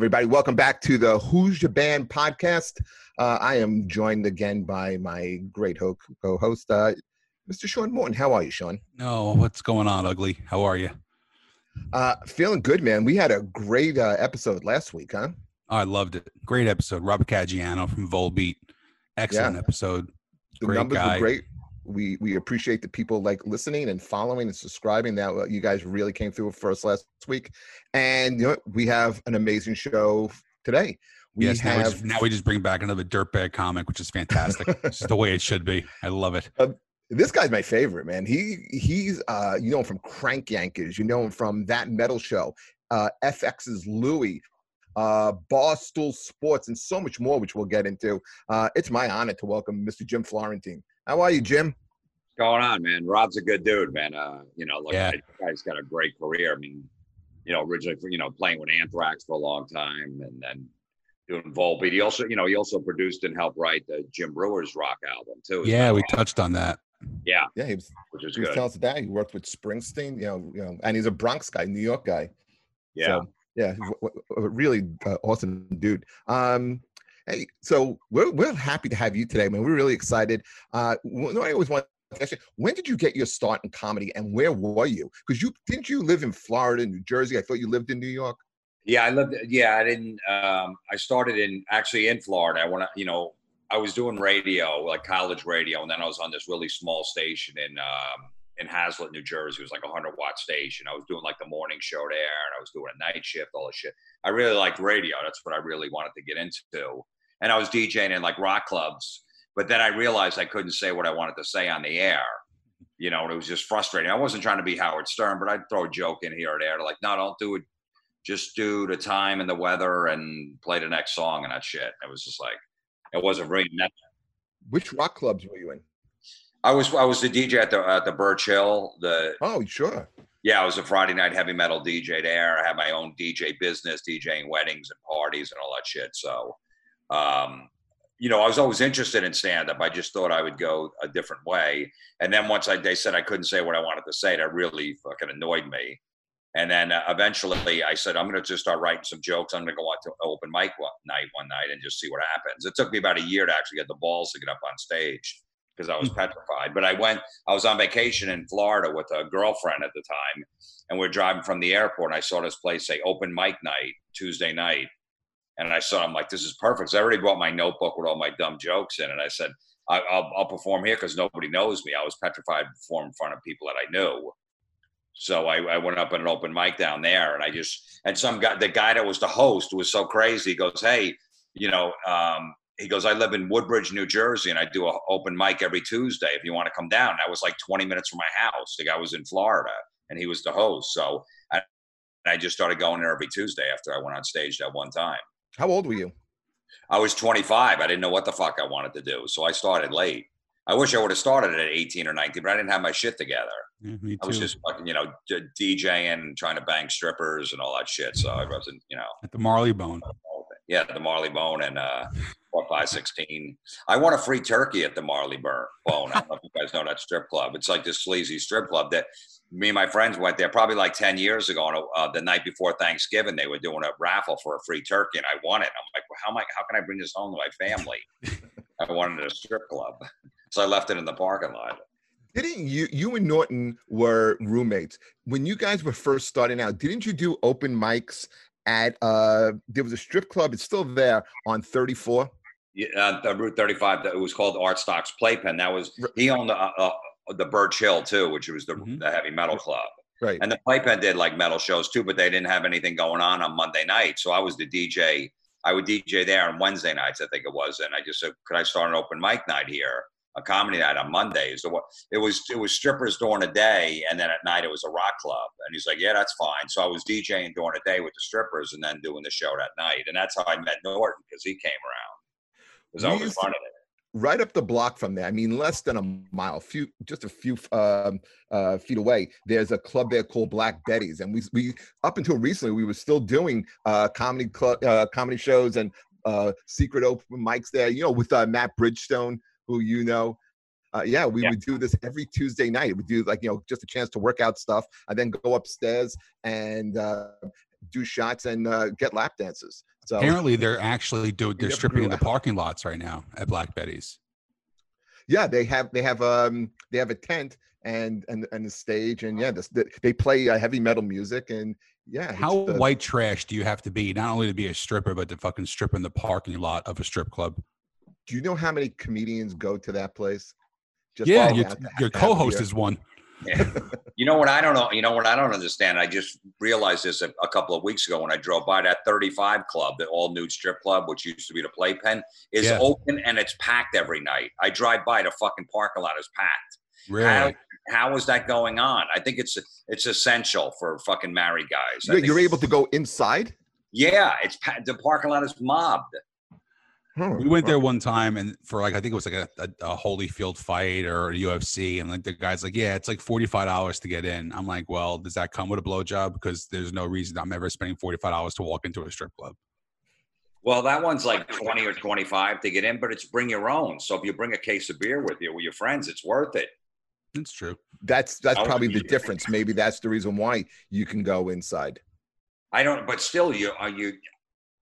Everybody, welcome back to the Who's Your Band podcast. Uh, I am joined again by my great co host, uh, Mr. Sean Morton. How are you, Sean? No, what's going on, Ugly? How are you? Uh, feeling good, man. We had a great uh, episode last week, huh? Oh, I loved it. Great episode. Robert Caggiano from Volbeat. Excellent yeah. episode. The great numbers guy. were great. We we appreciate the people like listening and following and subscribing. That uh, you guys really came through for us last week, and you know we have an amazing show today. We yes, have now we, just, now we just bring back another dirtbag comic, which is fantastic. it's the way it should be. I love it. Uh, this guy's my favorite, man. He he's uh you know him from Crank Yankers, you know him from that metal show, uh FX's Louie, uh Barstool Sports, and so much more, which we'll get into. Uh it's my honor to welcome Mr. Jim Florentine. How are you, Jim? What's going on, man? Rob's a good dude, man. Uh, you know, look, yeah. guy's got a great career. I mean, you know, originally, for, you know, playing with Anthrax for a long time, and then doing Volbeat. He also, you know, he also produced and helped write the Jim Breuer's rock album too. Yeah, we touched on that. Yeah, yeah, he was, which is he was telling us that he worked with Springsteen, you know, you know, and he's a Bronx guy, New York guy. Yeah, so, yeah, a really uh, awesome dude. Um, hey, so we're we're happy to have you today, man. We're really excited. Uh, I always want when did you get your start in comedy, and where were you? Because you didn't you live in Florida, New Jersey? I thought you lived in New York. Yeah, I lived. Yeah, I didn't. Um, I started in actually in Florida. I went. You know, I was doing radio, like college radio, and then I was on this really small station in um, in Hazlet, New Jersey. It was like a hundred watt station. I was doing like the morning show there, and I was doing a night shift, all this shit. I really liked radio. That's what I really wanted to get into. And I was DJing in like rock clubs, but then I realized I couldn't say what I wanted to say on the air. You know, and it was just frustrating. I wasn't trying to be Howard Stern, but I'd throw a joke in here or there, like, no, don't do it. Just do the time and the weather and play the next song and that shit. It was just like it wasn't really that. Which rock clubs were you in? I was I was the DJ at the at the Birch Hill. The oh sure. Yeah, I was a Friday night heavy metal DJ there. I had my own DJ business, DJing weddings and parties and all that shit. So, um, you know, I was always interested in stand up. I just thought I would go a different way. And then once I they said I couldn't say what I wanted to say, that really fucking annoyed me. And then uh, eventually I said, I'm going to just start writing some jokes. I'm going to go out to open mic one night one night and just see what happens. It took me about a year to actually get the balls to get up on stage because I was hmm. petrified. But I went, I was on vacation in Florida with a girlfriend at the time. And we are driving from the airport and I saw this place say open mic night, Tuesday night. And I saw, I'm like, this is perfect. So I already brought my notebook with all my dumb jokes in. And I said, I, will I'll perform here because nobody knows me. I was petrified to perform in front of people that I knew. So I, I, went up at an open mic down there, and I just and some guy, the guy that was the host was so crazy. He goes, "Hey, you know," um, he goes, "I live in Woodbridge, New Jersey, and I do an open mic every Tuesday. If you want to come down." That was like 20 minutes from my house. The guy was in Florida, and he was the host. So I, I just started going there every Tuesday after I went on stage that one time. How old were you? I was 25. I didn't know what the fuck I wanted to do, so I started late. I wish I would have started at 18 or 19, but I didn't have my shit together. Yeah, I was just fucking, you know, DJing, and trying to bang strippers and all that shit. So I wasn't, you know. At the Marley Bone. Yeah, the Marley Bone and uh, 4516. I won a free turkey at the Marley Bone. I don't know if you guys know that strip club. It's like this sleazy strip club that me and my friends went there probably like 10 years ago. On a, uh, the night before Thanksgiving, they were doing a raffle for a free turkey and I won it. I'm like, well, how am I, how can I bring this home to my family? I wanted a strip club. So I left it in the parking lot. Didn't you you and Norton were roommates when you guys were first starting out? Didn't you do open mics at uh there was a strip club, it's still there on 34? Yeah, uh, Route 35. It was called Art Stocks Playpen. That was he owned the uh, uh, the Birch Hill too, which was the, mm-hmm. the heavy metal club. Right. And the Playpen did like metal shows too, but they didn't have anything going on on Monday night. So I was the DJ. I would DJ there on Wednesday nights, I think it was, and I just said, "Could I start an open mic night here?" a comedy night on Mondays. So it was it was strippers during the day, and then at night it was a rock club. And he's like, "Yeah, that's fine." So I was DJing during the day with the strippers, and then doing the show that night. And that's how I met Norton because he came around. It was always fun it. Right up the block from there. I mean, less than a mile, few just a few um, uh, feet away. There's a club there called Black Betty's, and we we up until recently we were still doing uh, comedy club uh, comedy shows and uh, secret open mics there. You know, with uh, Matt Bridgestone who you know. Uh, yeah, we yeah. would do this every Tuesday night. We do like you know just a chance to work out stuff, and then go upstairs and uh, do shots and uh, get lap dances. So Apparently, they're actually do they're stripping in the parking lots right now at Black Betty's. yeah, they have they have um they have a tent and and and a stage and yeah, this, they play uh, heavy metal music and yeah. How uh, white trash do you have to be not only to be a stripper, but to fucking strip in the parking lot of a strip club? do you know how many comedians go to that place? Just yeah, your, your co-host is one. Yeah. you know what I don't know. You know what I don't understand. I just realized this a, a couple of weeks ago when I drove by that 35 Club, the all nude strip club, which used to be the Playpen, is Yeah. open and it's packed every night. I drive by, the fucking parking lot is packed. Really? How is that going on? I think it's it's essential for fucking married guys. I You're, you're able to go inside. Yeah, it's pa- the parking lot is mobbed. Hmm. We went there one time and for like I think it was like a, a, a Holyfield fight or a UFC, and like the guy's like, Yeah, it's like forty five dollars to get in. I'm like, Well, does that come with a blowjob? Because there's no reason I'm ever spending forty five dollars to walk into a strip club. Well, that one's like 20 or 25 to get in, but it's bring your own. So if you bring a case of beer with you with your friends, it's worth it. That's true. That's that's I would probably the difference. Maybe that's the reason why you can go inside. I don't, but still, you are you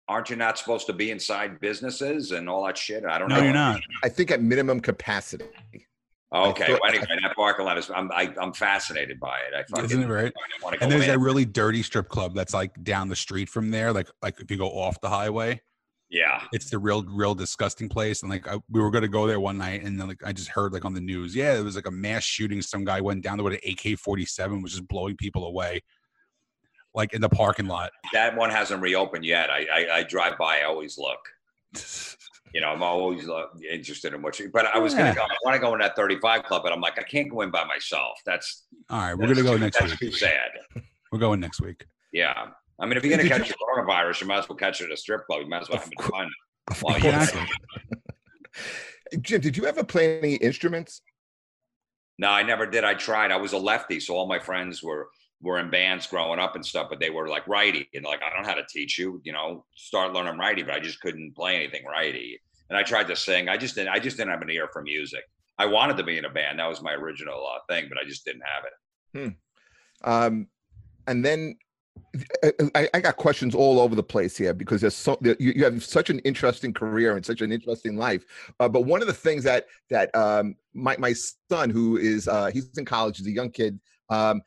aren't you not supposed to be inside businesses and all that shit? I don't No, know. you're not. I think at minimum capacity. Okay, I thought- well, anyway, that parking lot is. I'm I, I'm fascinated by it. I fucking Isn't it right? want to go And there's in. that really dirty strip club that's like down the street from there. Like like if you go off the highway, yeah, it's the real real disgusting place. And like I, we were gonna go there one night, and then like I just heard like on the news, yeah, it was like a mass shooting. Some guy went down there with an AK forty seven, was just blowing people away, like in the parking lot. that one hasn't reopened yet. I I, I drive by. I always look. You know, I'm always uh, interested in what you. But I was Yeah. gonna go. I want to go in that 35 club, but I'm like, I can't go in by myself. That's All right, we're gonna go too- next That's week. too sad. We're going next week. Yeah. I mean, if you're gonna Did catch the coronavirus, you might as well catch it at a strip club. You might as well Of have it fun. Of Well, course. yeah. Exactly. Jim, did you ever play any instruments? No, I never did. I tried. I was a lefty, so all my friends were were in bands growing up and stuff, but they were like righty. And like, I don't know how to teach you, you know, start learning righty, but I just couldn't play anything righty. And I tried to sing. I just didn't I just didn't have an ear for music. I wanted to be in a band. That was my original uh, thing, but I just didn't have it. Hmm. Um, and then uh, I, I got questions all over the place here because there's so you, you have such an interesting career and such an interesting life. Uh, but one of the things that that um, my my son, who is uh, he's in college, he's a young kid. Um,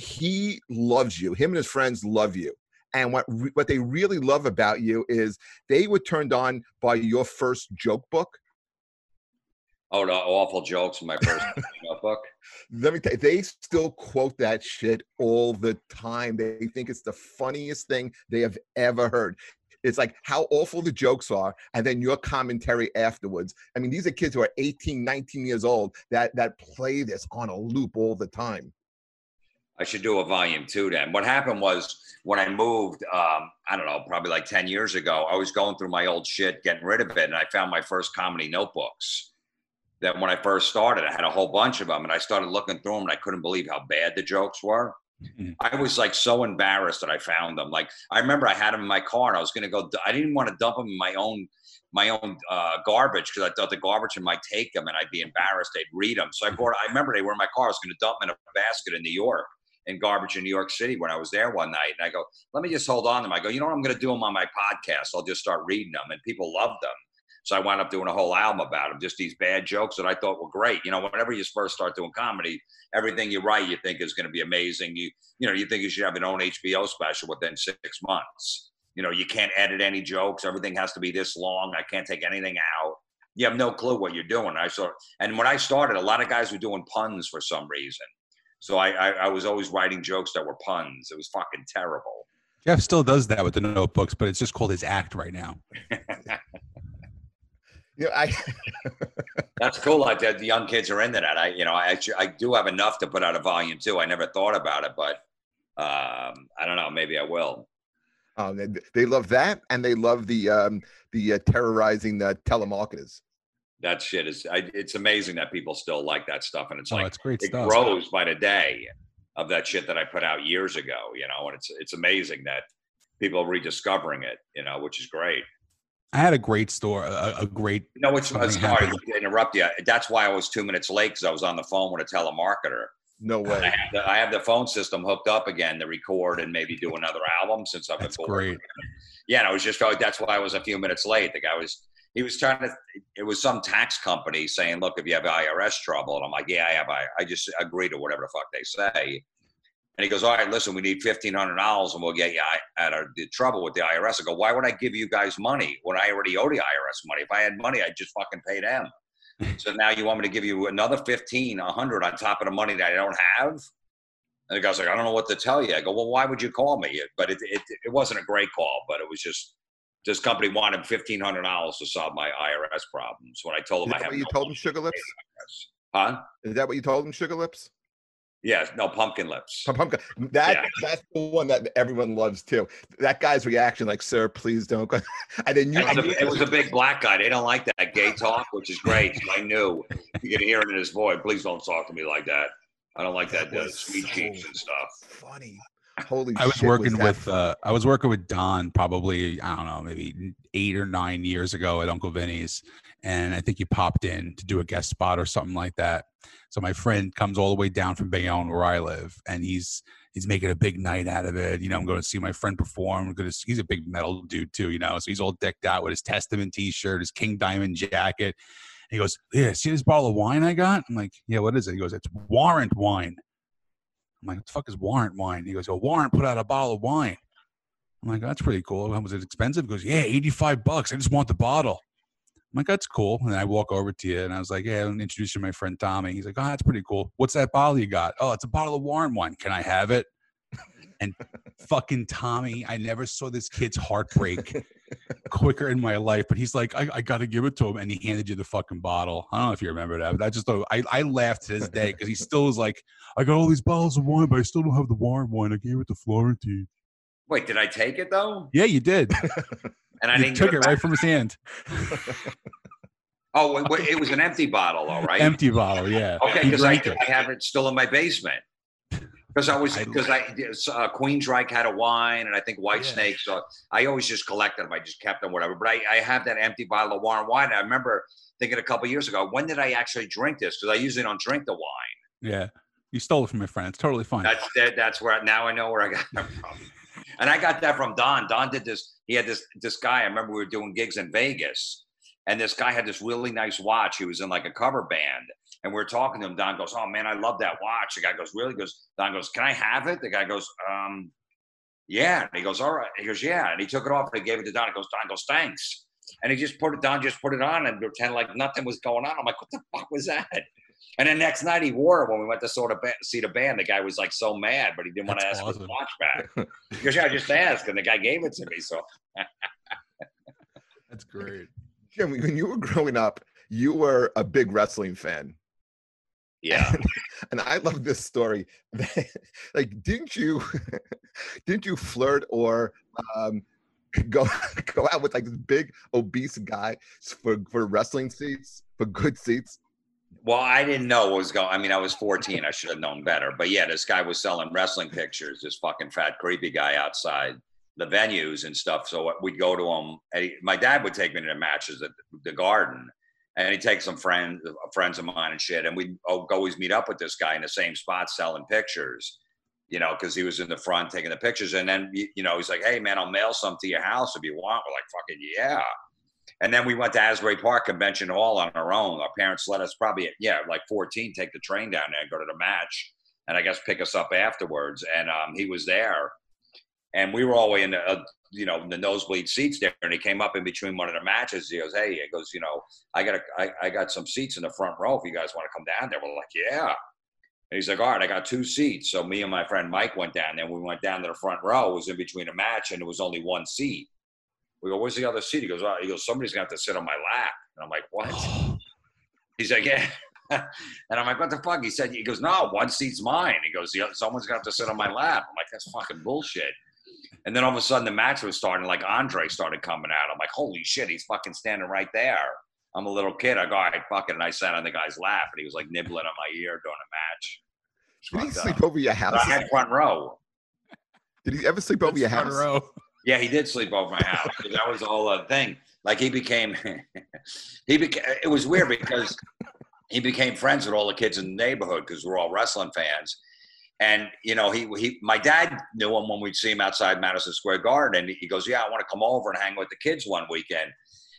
he loves you. Him and his friends love you. And what re- what they really love about you is they were turned on by your first joke book. Oh, the awful jokes in my first notebook. Let me tell you, they still quote that shit all the time. They think it's the funniest thing they have ever heard. It's like how awful the jokes are, and then your commentary afterwards. I mean, these are kids who are 18, 19 years old that that play this on a loop all the time. I should do a volume two then. What happened was when I moved, um, I don't know, probably like 10 years ago, I was going through my old shit, getting rid of it, and I found my first comedy notebooks. That when I first started, I had a whole bunch of them, and I started looking through them, and I couldn't believe how bad the jokes were. Mhm. I was like so embarrassed that I found them. Like I remember I had them in my car, and I was going to go. I didn't want to dump them in my own my own uh, garbage because I thought the garbage might take them, and I'd be embarrassed. They'd read them, so I brought. I remember they were in my car. I was going to dump them in a basket in New York in garbage in New York City when I was there one night. And I go, let me just hold on to them. I go, you know what? I'm going to do them on my podcast. I'll just start reading them. And people loved them. So I wound up doing a whole album about them, just these bad jokes that I thought were great. You know, whenever you first start doing comedy, everything you write, you think is going to be amazing. You, you know, you think you should have an own HBO special within six months. You know, you can't edit any jokes. Everything has to be this long. I can't take anything out. You have no clue what you're doing. I saw, and when I started, a lot of guys were doing puns for some reason. So I, I, I was always writing jokes that were puns. It was fucking terrible. Jeff still does that with the notebooks, but it's just called his act right now. You know, I That's cool. Like the, the young kids are into that. I, you know, I actu- I do have enough to put out a volume two. I never thought about it, but um, I don't know. Maybe I will. um, they, they love that, and they love the um, the uh, terrorizing the telemarketers. That shit is. I, it's amazing that people still like that stuff, and it's Oh, like it's great it stuff. grows by the day of that shit that I put out years ago. You know, and it's it's amazing that people are rediscovering it. You know, which is great. I had a great store, a, a great. No, it's Something sorry to interrupt you. That's why I was two minutes late because I was on the phone with a telemarketer. No I way. have, the, I have the phone system hooked up again to record and maybe do another album since I've been That's bored. great. Yeah, and I was just oh, that's why I was a few minutes late. The guy was he was trying to it was some tax company saying, look, if you have IRS trouble, and I'm like, yeah, I have. I, I just agree to whatever the fuck they say. And he goes, all right, listen, we need fifteen hundred dollars, and we'll get you out of the trouble with the IRS. I go, why would I give you guys money when I already owe the IRS money? If I had money, I'd just fucking pay them. so now you want me to give you another fifteen, a hundred on top of the money that I don't have? And the guy's like, I don't know what to tell you. I go, well, why would you call me? But it, it, it wasn't a great call, but it was just this company wanted fifteen hundred dollars to solve my IRS problems. When I told them I have what you no told him, money Sugar Lips? Huh? Is that what you told them, Sugar Lips? Yeah, no pumpkin lips. Pumpkin. That Yeah. that's the one that everyone loves too. That guy's reaction, like, "Sir, please don't." go." and then you, It was, a, it was a big black guy. They don't like that gay talk, which is great. So I knew you could hear it in his voice. Please don't talk to me like that. I don't like that, That uh, sweet so cheeks and stuff. funny. Holy I was working that with uh, I was working with Don probably I don't know maybe eight or nine years ago at Uncle Vinnie's, and I think he popped in to do a guest spot or something like that. So my friend comes all the way down from Bayonne where I live, and he's he's making a big night out of it. You know, I'm going to see my friend perform. I'm gonna, he's a big metal dude too, you know, so he's all decked out with his Testament T-shirt, his King Diamond jacket. He goes, "Yeah, see this bottle of wine I got?" I'm like, "Yeah, what is it?" He goes, "It's Warrant wine." I'm like, what the fuck is warrant wine? He goes, oh, warrant put out a bottle of wine. I'm like, that's pretty cool. Was it expensive? He goes, yeah, 85 bucks. I just want the bottle. I'm like, that's cool. And I walk over to you and I was like, yeah, I'm introducing my friend Tommy. He's like, oh, that's pretty cool. What's that bottle you got? Oh, it's a bottle of warrant wine. Can I have it? And fucking Tommy, I never saw this kid's heartbreak quicker in my life, but he's like, I, I got to give it to him. And he handed you the fucking bottle. I don't know if you remember that, but I just thought, I, I laughed to this day because he still was like, I got all these bottles of wine, but I still don't have the Warrant wine. I gave it to Florentine. Wait, did I take it though? Yeah, you did. And I you didn't took it back? right from his hand. Oh, wait, it was an empty bottle, though, right? Empty bottle, yeah. Okay, because I. I have it still in my basement. Because I was because I uh, Queensryche had a wine, and I think White Yeah. Snake. So I always just collected them. I just kept them, whatever. But I, I have that empty bottle of Warrant wine. I remember thinking a couple years ago, when did I actually drink this? Because I usually don't drink the wine. Yeah. You stole it from my friend. It's totally fine. That's that, that's where now I know where I got that from. And I got that from Don. Don did this. He had this this guy. I remember we were doing gigs in Vegas, and this guy had this really nice watch. He was in like a cover band, and we are talking to him. Don goes, "Oh man, I love that watch." The guy goes, "Really?" He goes, Don goes, "Can I have it?" The guy goes, "Um, yeah." And he goes, "All right." He goes, "Yeah." And he took it off and he gave it to Don. He goes, Don goes, "Thanks." And he just put it. Don just put it on and pretend like nothing was going on. I'm like, "What the fuck was that?" And then next night he wore it when we went to sort of ba- see the band. The guy was like so mad, but he didn't want to That's ask for his awesome. watch back. He goes, "Yeah, I just asked," and the guy gave it to me. So That's great. Jim, when you were growing up, you were a big wrestling fan. Yeah, and I love this story. like, didn't you, didn't you flirt or um, go go out with like this big obese guy for for wrestling seats for good seats? Well, I didn't know what was going. I mean, I was 14. I should have known better. But yeah, this guy was selling wrestling pictures. This fucking fat, creepy guy outside the venues and stuff. So we'd go to him. And he, my dad would take me to the matches at the Garden, and he takes some friends, friends of mine and shit. And oh, always meet up with this guy in the same spot selling pictures. You know, because he was in the front taking the pictures. And then you know, he's like, "Hey, man, I'll mail some to your house if you want." We're like, "Fucking yeah." And then we went to Asbury Park Convention Hall on our own. Our parents let us probably, yeah, like 14, take the train down there and go to the match, and I guess pick us up afterwards. And um, he was there, and we were all the way in the, uh, you know, the nosebleed seats there. And he came up in between one of the matches. He goes, "Hey," he goes, "You know, I got a, I, I got some seats in the front row. If you guys want to come down there, we're like, yeah." And he's like, "All right, I got two seats." So me and my friend Mike went down there. We went down to the front row. It was in between a match, and it was only one seat. We go, where's the other seat? He goes, oh, he goes, somebody's gonna have to sit on my lap. And I'm like, what? He's like, yeah. and I'm like, what the fuck? He said, he goes, no, one seat's mine. He goes, the other, someone's gonna have to sit on my lap. I'm like, that's fucking bullshit. And then all of a sudden the match was starting, like Andre started coming out. I'm like, holy shit, he's fucking standing right there. I'm a little kid. I go, all right, fuck it. And I sat on the guy's lap and he was like nibbling on my ear during a match. Did he sleep over your But house? I had front row. Did he ever sleep over your Front house? row. Yeah, he did sleep over my house. that was the whole other thing. Like he became, he became. It was weird because he became friends with all the kids in the neighborhood because we're all wrestling fans. And you know, he he my dad knew him when we'd see him outside Madison Square Garden. And he goes, "Yeah, I want to come over and hang with the kids one weekend."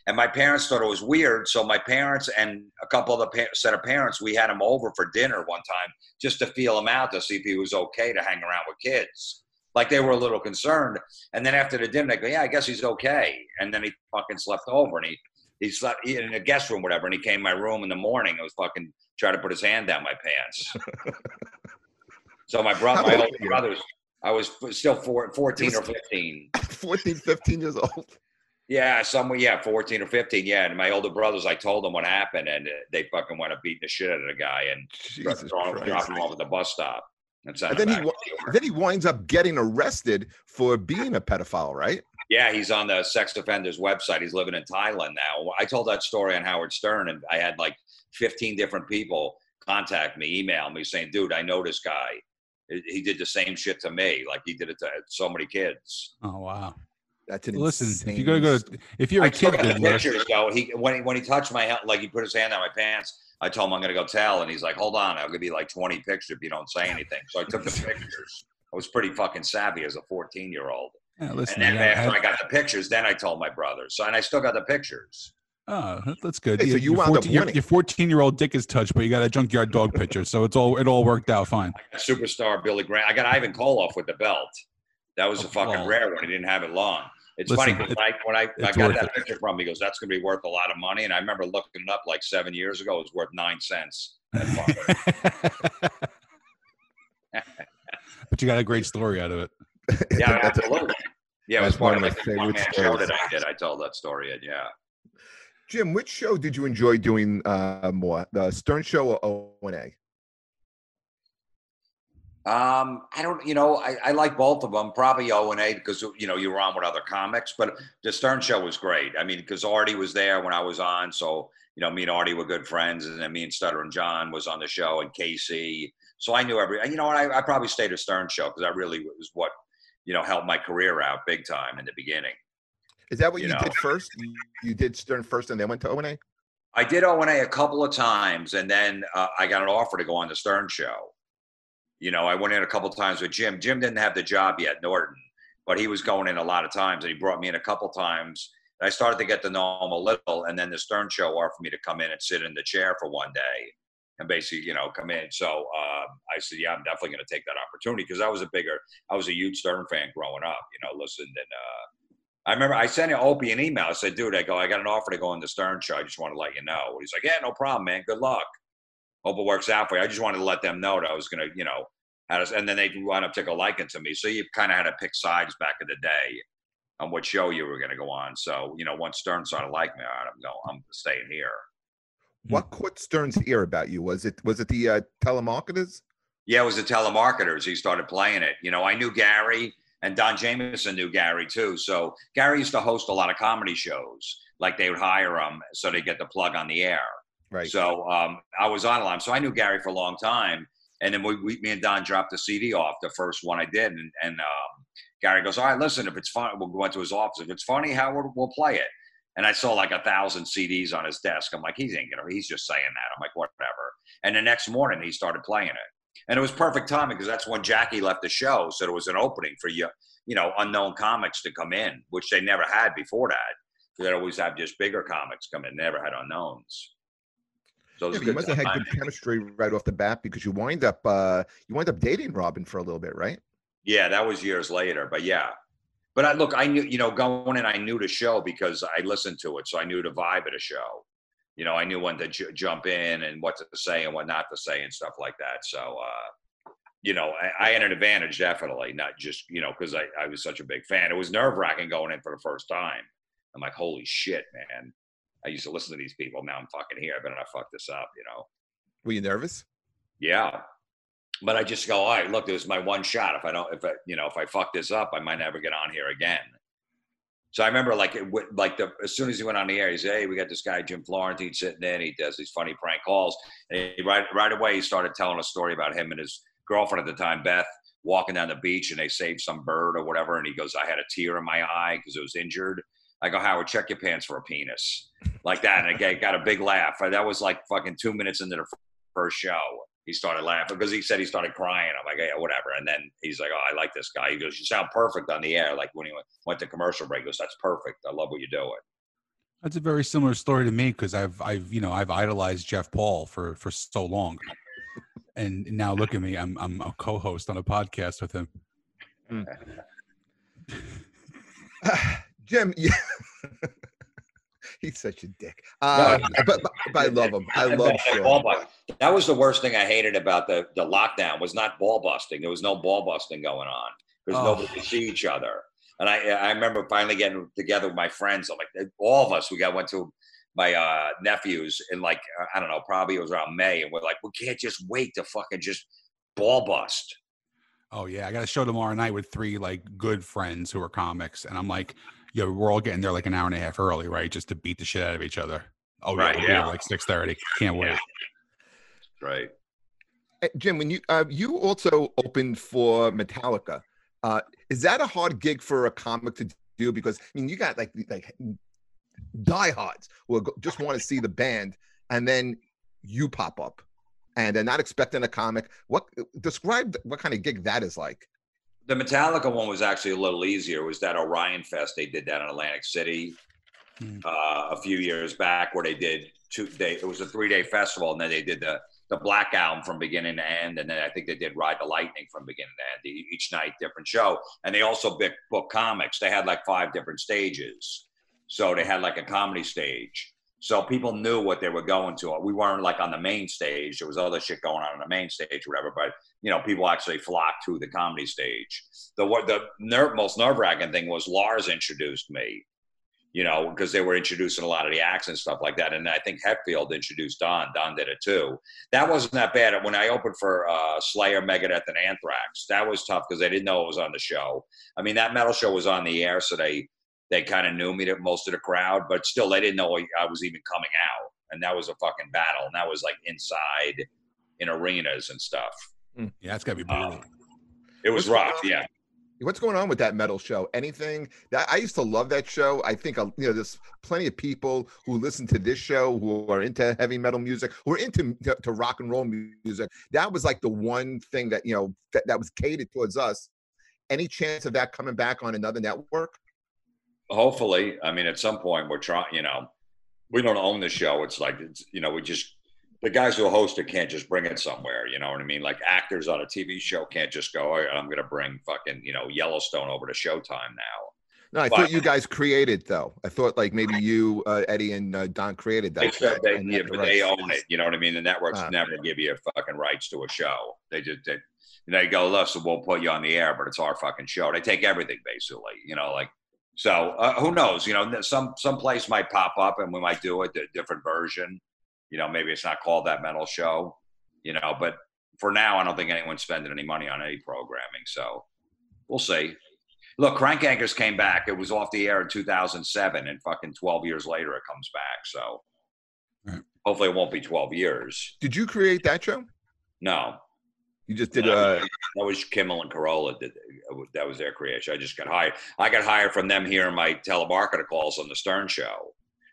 And my parents thought it was weird, so my parents and a couple of the pa- set of parents, we had him over for dinner one time just to feel him out to see if he was okay to hang around with kids. Like they were a little concerned. And then after the dinner, they go, "Yeah, I guess he's okay." And then he fucking slept over, and he he slept in a guest room, whatever. And he came my room in the morning. I was fucking trying to put his hand down my pants. so my brother, my older brothers, I was still four, 14 or 15. 14, 15 years old. Yeah, somewhere, yeah, 14 or 15. Yeah. And my older brothers, I told them what happened, and uh, they fucking went to beating the shit out of the guy and Christ. him off at the bus stop. And, And then he back wa- to New York. then he winds up getting arrested for being a pedophile, right? Yeah, he's on the sex offenders website. He's living in Thailand now. I told that story on Howard Stern, and I had like 15 different people contact me, email me saying, dude, I know this guy. He- He did the same shit to me. Like he did it to so many kids. Oh wow. That's an Listen, if insane you gotta go, to, if you're I a kid, took the pictures though. He when he when he touched my hand, like he put his hand on my pants. I told him I'm gonna go tell, and he's like, "Hold on, I'll give you like 20 pictures if you don't say anything." So I took the pictures. I was pretty fucking savvy as a 14 year old. yeah, listen. And then I got- after I- I got the pictures, then I told my brother. So and I still got the pictures. Oh, that's good. Hey, so you your wound up 14 your- winning. Your 14 year old dick is touched, but you got a junkyard dog picture, so it's all it all worked out fine. Superstar Billy Graham. I got Ivan Koloff with the belt. That was Oh, a fucking well. rare one. He didn't have it long. It's Listen, funny because when I when I, I got that it. picture from him, he goes, "That's going to be worth a lot of money." And I remember looking it up like seven years ago. It was worth nine cents. But you got a great story out of it. yeah, That's absolutely. Yeah, it was part one of of like my the one favorite man show that I did. I told that story. And yeah, Jim, which show did you enjoy doing uh, more, the Stern Show or O and A? um, I don't. You know, I, I like both of them. Probably O and A because you know you were on with other comics, but the Stern Show was great. I mean, because Artie was there when I was on, so you know, me and Artie were good friends, and then me and Stuttering John was on the show, and Casey. So I knew every. You know, I, I probably stayed at Stern Show because I really was what you know helped my career out big time in the beginning. Is that what You you, know. did first? You, you did Stern first and then went to O and A? I did O and A a couple of times, and then uh, I got an offer to go on the Stern Show. You know, I went in a couple of times with Jim. Jim didn't have the job yet, Norton, but he was going in a lot of times, and he brought me in a couple times. I started to get to know him a little, and then the Stern Show offered me to come in and sit in the chair for one day, and basically, you know, come in. So uh, I said, yeah, I'm definitely going to take that opportunity because I was a bigger, I was a huge Stern fan growing up. You know, listened and. Uh, I remember I sent Opie an email. I said, dude, I go, I got an offer to go on the Stern show. I just want to let you know. He's like, yeah, no problem, man. Good luck. Hope it works out for you. I just wanted to let them know that I was going to, you know, had and then they wound up taking a liking to me. So you kind of had to pick sides back in the day on what show you were going to go on. So, you know, once Stern started liking me, all right, I'm going, I'm staying here. Hmm. What caught Stern's ear about you? Was it was it the uh, telemarketers? Yeah, it was the telemarketers. He started playing it. You know, I knew Gary and Don Jamieson knew Gary too. So Gary used to host a lot of comedy shows. Like they would hire him so they get the plug on the air. Right. So um, I was on a lot. So I knew Gary for a long time. And then we, we, me and Don dropped the CD off, the first one I did. And, and um, Gary goes, All right, listen, if it's fun, we'll go into his office. If it's funny, Howard, we'll play it. And I saw like a thousand CDs on his desk. I'm like, he's ain't gonna, he's just saying that. I'm like, whatever. And the next morning he started playing it. And it was perfect timing because that's when Jackie left the show. So there was an opening for you, you know, unknown comics to come in, which they never had before that. They always have just bigger comics come in, never had unknowns. So Yeah, you must have had good chemistry right off the bat because you wind up uh, you wind up dating Robin for a little bit, right? Yeah, that was years later, but yeah. But I look, I knew, you know, going in, I knew the show because I listened to it, so I knew the vibe of the show. You know, I knew when to j- jump in and what to say and what not to say and stuff like that. So, uh, you know, I, I had an advantage definitely, not just you know because I, I was such a big fan. It was nerve wracking going in for the first time. I'm like, holy shit, man! I used to listen to these people. Now I'm fucking here. I better not fuck this up, you know. Were you nervous? Yeah. But I just go, all right, look, this is my one shot. If I don't, if I, you know, if I fuck this up, I might never get on here again. So I remember, like, it, like the as soon as he went on the air, he said, "Hey, we got this guy Jim Florentine sitting in. He does these funny prank calls." And he, right, right away, he started telling a story about him and his girlfriend at the time, Beth, walking down the beach, and they saved some bird or whatever. And he goes, "I had a tear in my eye because it was injured." I go, Howard, check your pants for a penis, like that, and I got a big laugh. That was like fucking two minutes into the first show. He started laughing because he said he started crying. I'm like, yeah, whatever. And then he's like, oh, I like this guy. He goes, you sound perfect on the air. Like when he went, went to commercial break, he goes, that's perfect. I love what you're doing. That's a very similar story to me because I've I've you know I've idolized Jeff Paul for for so long, and now look at me, I'm I'm a co-host on a podcast with him. Mm. Jim, yeah. he's such a dick. Uh, no, but, but, but, I love him. I love ball That was the worst thing I hated about the the lockdown was not ball busting. There was no ball busting going on because oh. nobody could see each other. And I I remember finally getting together with my friends. I'm like all of us. We got went to my uh, nephews in like I don't know, probably it was around May, and we're like, we can't just wait to fucking just ball bust. Oh yeah, I got a show tomorrow night with three like good friends who are comics, and I'm like, yo, we're all getting there like an hour and a half early, right, just to beat the shit out of each other. Oh right, yeah, yeah. like six thirty. Can't wait. Yeah. Right. Hey, Jim, when you uh, you also opened for Metallica, uh, is that a hard gig for a comic to do? Because I mean, you got like like diehards who just want to see the band, and then you pop up, and they're not expecting a comic. What describe what kind of gig that is like? The Metallica one was actually a little easier. It was that Orion Fest they did that in Atlantic City mm. uh, a few years back, where they did two. They it was a three day festival, and then they did the the Black Album from beginning to end, and then I think they did Ride the Lightning from beginning to end. Each night, different show, and they also booked comics. They had like five different stages. So they had like a comedy stage. So people knew what they were going to. We weren't like on the main stage. There was other shit going on on the main stage, or whatever. But you know, people actually flocked to the comedy stage. The what the ner- most nerve wracking thing was Lars introduced me. You know, because they were introducing a lot of the acts and stuff like that. And I think Hetfield introduced Don. Don did it too. That wasn't that bad. When I opened for uh, Slayer, Megadeth, and Anthrax, that was tough because they didn't know it was on the show. I mean, that metal show was on the air, so they they kind of knew me to most of the crowd, but still they didn't know I was even coming out. And that was a fucking battle. And that was like inside in arenas and stuff. Hmm. Yeah, it's gotta be brutal. Um, it was What's rough, yeah. What's going on with that metal show? Anything that I used to love that show. I think uh, you know there's plenty of people who listen to this show who are into heavy metal music, who are into to, to rock and roll music. That was like the one thing that you know that, that was catered towards us. Any chance of that coming back on another network? Hopefully, I mean, at some point we're trying, you know, we don't own the show. It's like, it's, you know, we just, the guys who host it can't just bring it somewhere. You know what I mean? Like actors on a TV show can't just go, oh, I'm going to bring fucking, you know, Yellowstone over to Showtime now. No, I but, thought you guys created though. I thought like maybe you, uh, Eddie, and uh, Don created that. They, they, yeah, but they own it. You know what I mean? The networks uh, never give you fucking rights to a show. They just they, they go, listen, we'll put you on the air, but it's our fucking show. They take everything basically. You know, like so uh, who knows? You know, some some place might pop up and we might do it a different version. You know, maybe it's not called that metal show. You know, but for now, I don't think anyone's spending any money on any programming. So we'll see. Look, Crank Yankers came back. It was off the air in 2007, and fucking 12 years later, it comes back. So right. hopefully, it won't be 12 years. Did you create that show? No. You just did. Uh, that was Kimmel and Carolla. Did that was their creation. I just got hired. I got hired from them hearing my telemarketer calls on the Stern Show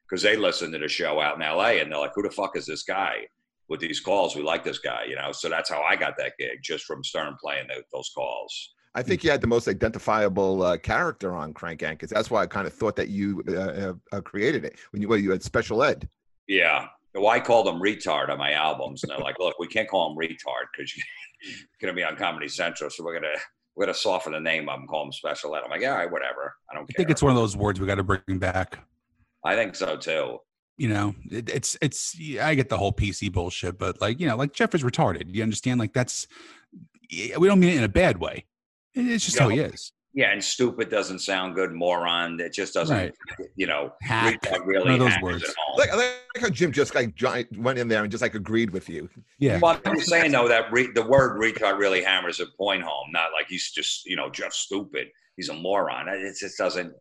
because they listen to the show out in L.A. and they're like, "Who the fuck is this guy with these calls? We like this guy," you know. So that's how I got that gig, just from Stern playing the, those calls. I think you had the most identifiable uh, character on Crank Yankers. That's why I kind of thought that you uh, uh, created it when you well, you had special ed. Yeah, well, I call them retard on my albums, and they're like, "Look, we can't call them retard because you're going to be on Comedy Central, so we're gonna we're gonna soften the name up and call them special ed." I'm like, "Yeah, right, whatever. I don't." I think it's one of those words we got to bring back. I think so too. You know, it, it's it's. I get the whole PC bullshit, but like you know, like Jeff is retarded. You understand? Like that's we don't mean it in a bad way. It's just know, how he is. Yeah, and stupid doesn't sound good. Moron, it just doesn't. Right. You know, hack. Really those words. Like, like how Jim just like went in there and just like agreed with you. Yeah. Well, I'm saying though that re- the word retard really hammers a point home. Not like he's just you know just stupid. He's a moron. It just doesn't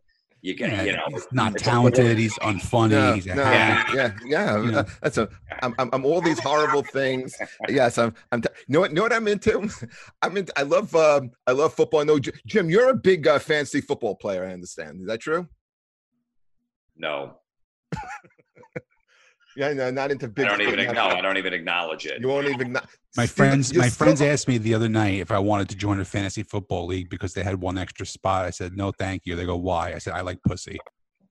you can yeah, you know he's not talented he's unfunny no, he's no, yeah. yeah yeah you know? that's a I'm, I'm, I'm all these horrible things. Yes i'm i'm t- you know what you know what i'm into? I'm into i love um i love football. I know jim you're a big uh, fantasy football player i understand. Is that true? No, Yeah, no, not into big. I don't even acknowledge. I don't even acknowledge it. You won't even. My Steven, friends, my still- friends asked me the other night if I wanted to join a fantasy football league because they had one extra spot. I said no, thank you. They go, why? I said I like pussy.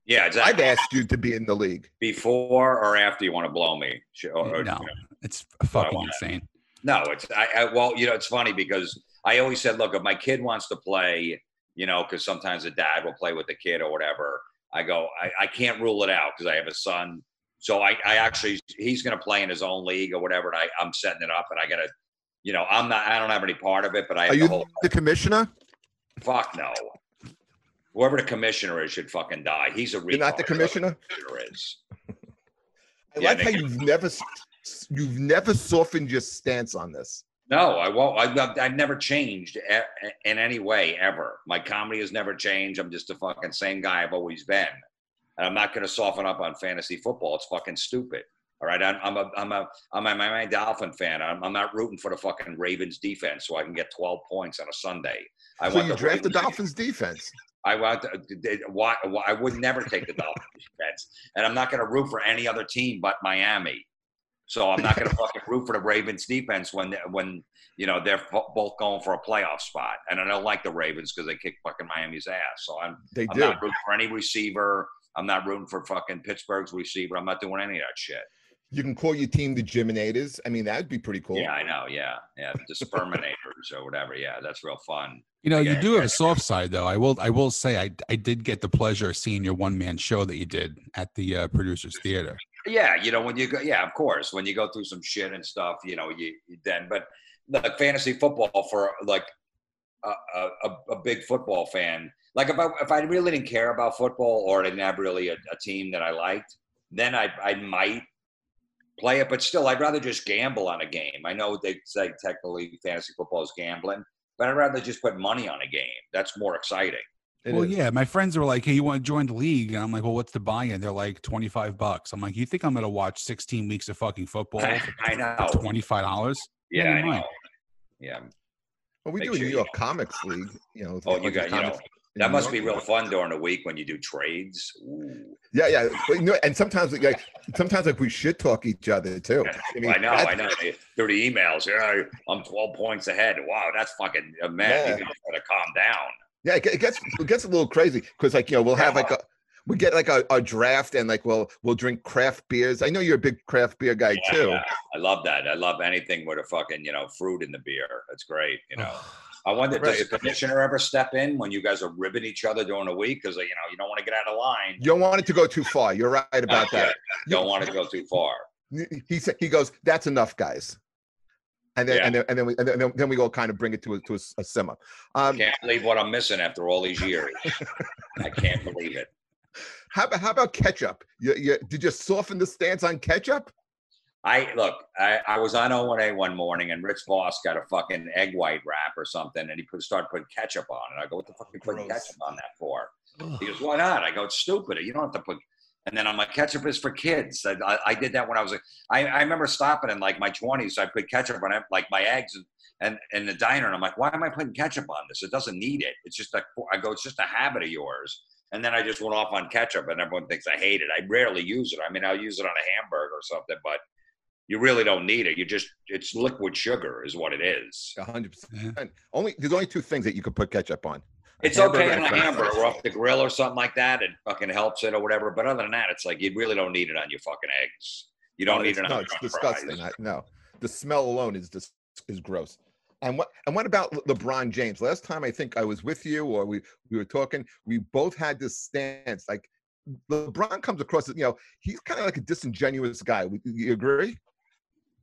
Yeah, I've asked you to be in the league. Before or after you want to blow me? Sh- or- or- No, it's fucking insane. No, it's I, I well, you know, it's funny because I always said, look, if my kid wants to play, you know, because sometimes the dad will play with the kid or whatever. I go, I, I can't rule it out because I have a son. So I, I actually, he's going to play in his own league or whatever. And I, I'm setting it up, and I got to, you know, I'm not, I don't have any part of it, but I Are the you the commissioner? Fuck no. Whoever the commissioner is should fucking die. He's a. You're not the commissioner. Commissioner is. I Yeah, like how you've never, you've never softened your stance on this. No, I won't. I've, I've- I've never changed in any way ever. My comedy has never changed. I'm just the fucking same guy I've always been, and I'm not going to soften up on fantasy football. It's fucking stupid. All right, I'm, I'm a I'm a I'm a Miami Dolphin fan. I'm, I'm not rooting for the fucking Ravens defense so I can get 12 points on a Sunday. I so want you the draft the Dolphins defense. I want to, why, why I would never take the Dolphins defense, and I'm not going to root for any other team but Miami. So I'm not going to fucking root for the Ravens defense when when you know they're bo- both going for a playoff spot, and I don't like the Ravens because they kick fucking Miami's ass. So I'm They I'm do. not rooting for any receiver. I'm not rooting for fucking Pittsburgh's receiver. I'm not doing any of that shit. You can call your team the Geminators. I mean, that'd be pretty cool. Yeah, I know. Yeah, yeah, the Sperminators or whatever. Yeah, that's real fun. You know, you do have a soft side, though. I will, I will say, I, I did get the pleasure of seeing your one man show that you did at the uh, producers theater. Yeah, you know when you go, yeah, of course, when you go through some shit and stuff, you know, you, you then, but like fantasy football for like a, a, a- a big football fan, like if I if I really didn't care about football or I didn't have really a, a team that I liked, then I I might play it, but still, I'd rather just gamble on a game. I know they say technically fantasy football is gambling, but I'd rather just put money on a game. That's more exciting. It well, is. yeah, my friends were like, "Hey, you want to join the league?" And I'm like, "Well, what's the buy-in?" They're like, 25 bucks." I'm like, "You think I'm gonna watch 16 weeks of fucking football I, know. 25 dollars?" Yeah, Yeah, I know. Yeah, Well, we Make do a sure New you York know. Comics League. You know. Oh, you got you know that New must be real fun during the week when you do trades. Ooh. Yeah, yeah. But, you know, and sometimes like sometimes like we should talk each other too. I, mean, I know, I know. They- Through the emails, yeah, I'm 12 points ahead. Wow, that's fucking man. Yeah. You gotta calm down. Yeah, it gets it gets a little crazy because like you know we'll have like a we get like a, a draft and like we'll we'll drink craft beers. I know you're a big craft beer guy Yeah, too. yeah. I love that. I love anything with a fucking you know fruit in the beer. That's great. You know. I wonder, does the commissioner ever step in when you guys are ribbing each other during the week? Because you know you don't want to get out of line. You don't want it to go too far. You're right about that. You don't want it to go too far. He said he goes, "That's enough, guys." And then Yeah. and then and then we and then, then we go kind of bring it to a, to a simmer. Um, Can't believe what I'm missing after all these years. I can't believe it. How about how about ketchup? You, you, did you soften the stance on ketchup? I look, I, I was on O&A one morning and Rich Voss got a fucking egg white wrap or something and he put started putting ketchup on it. I go, what the fuck are you putting ketchup on that for? He goes, why not? I go, it's stupid. You don't have to put. And then I'm like, ketchup is for kids. I, I, I did that when I was like, I, I remember stopping in like my 20s. I put ketchup on like my eggs and, and in the diner. And I'm like, why am I putting ketchup on this? It doesn't need it. It's just like, I go, it's just a habit of yours. And then I just went off on ketchup and everyone thinks I hate it. I rarely use it. I mean, I'll use it on a hamburger or something, but you really don't need it. You just, it's liquid sugar is what it is. hundred Yeah. percent. Only there's only two things that you could put ketchup on. A It's okay on and a hamburger or off the grill or something like that. It fucking helps it or whatever. But other than that, it's like you really don't need it on your fucking eggs. You don't No, need it's, it on no, your it's disgusting. fries. I, no, the smell alone is just is gross. And what and what about LeBron James? Last time I think I was with you or we we were talking, we both had this stance. Like LeBron comes across as you know he's kind of like a disingenuous guy. You agree?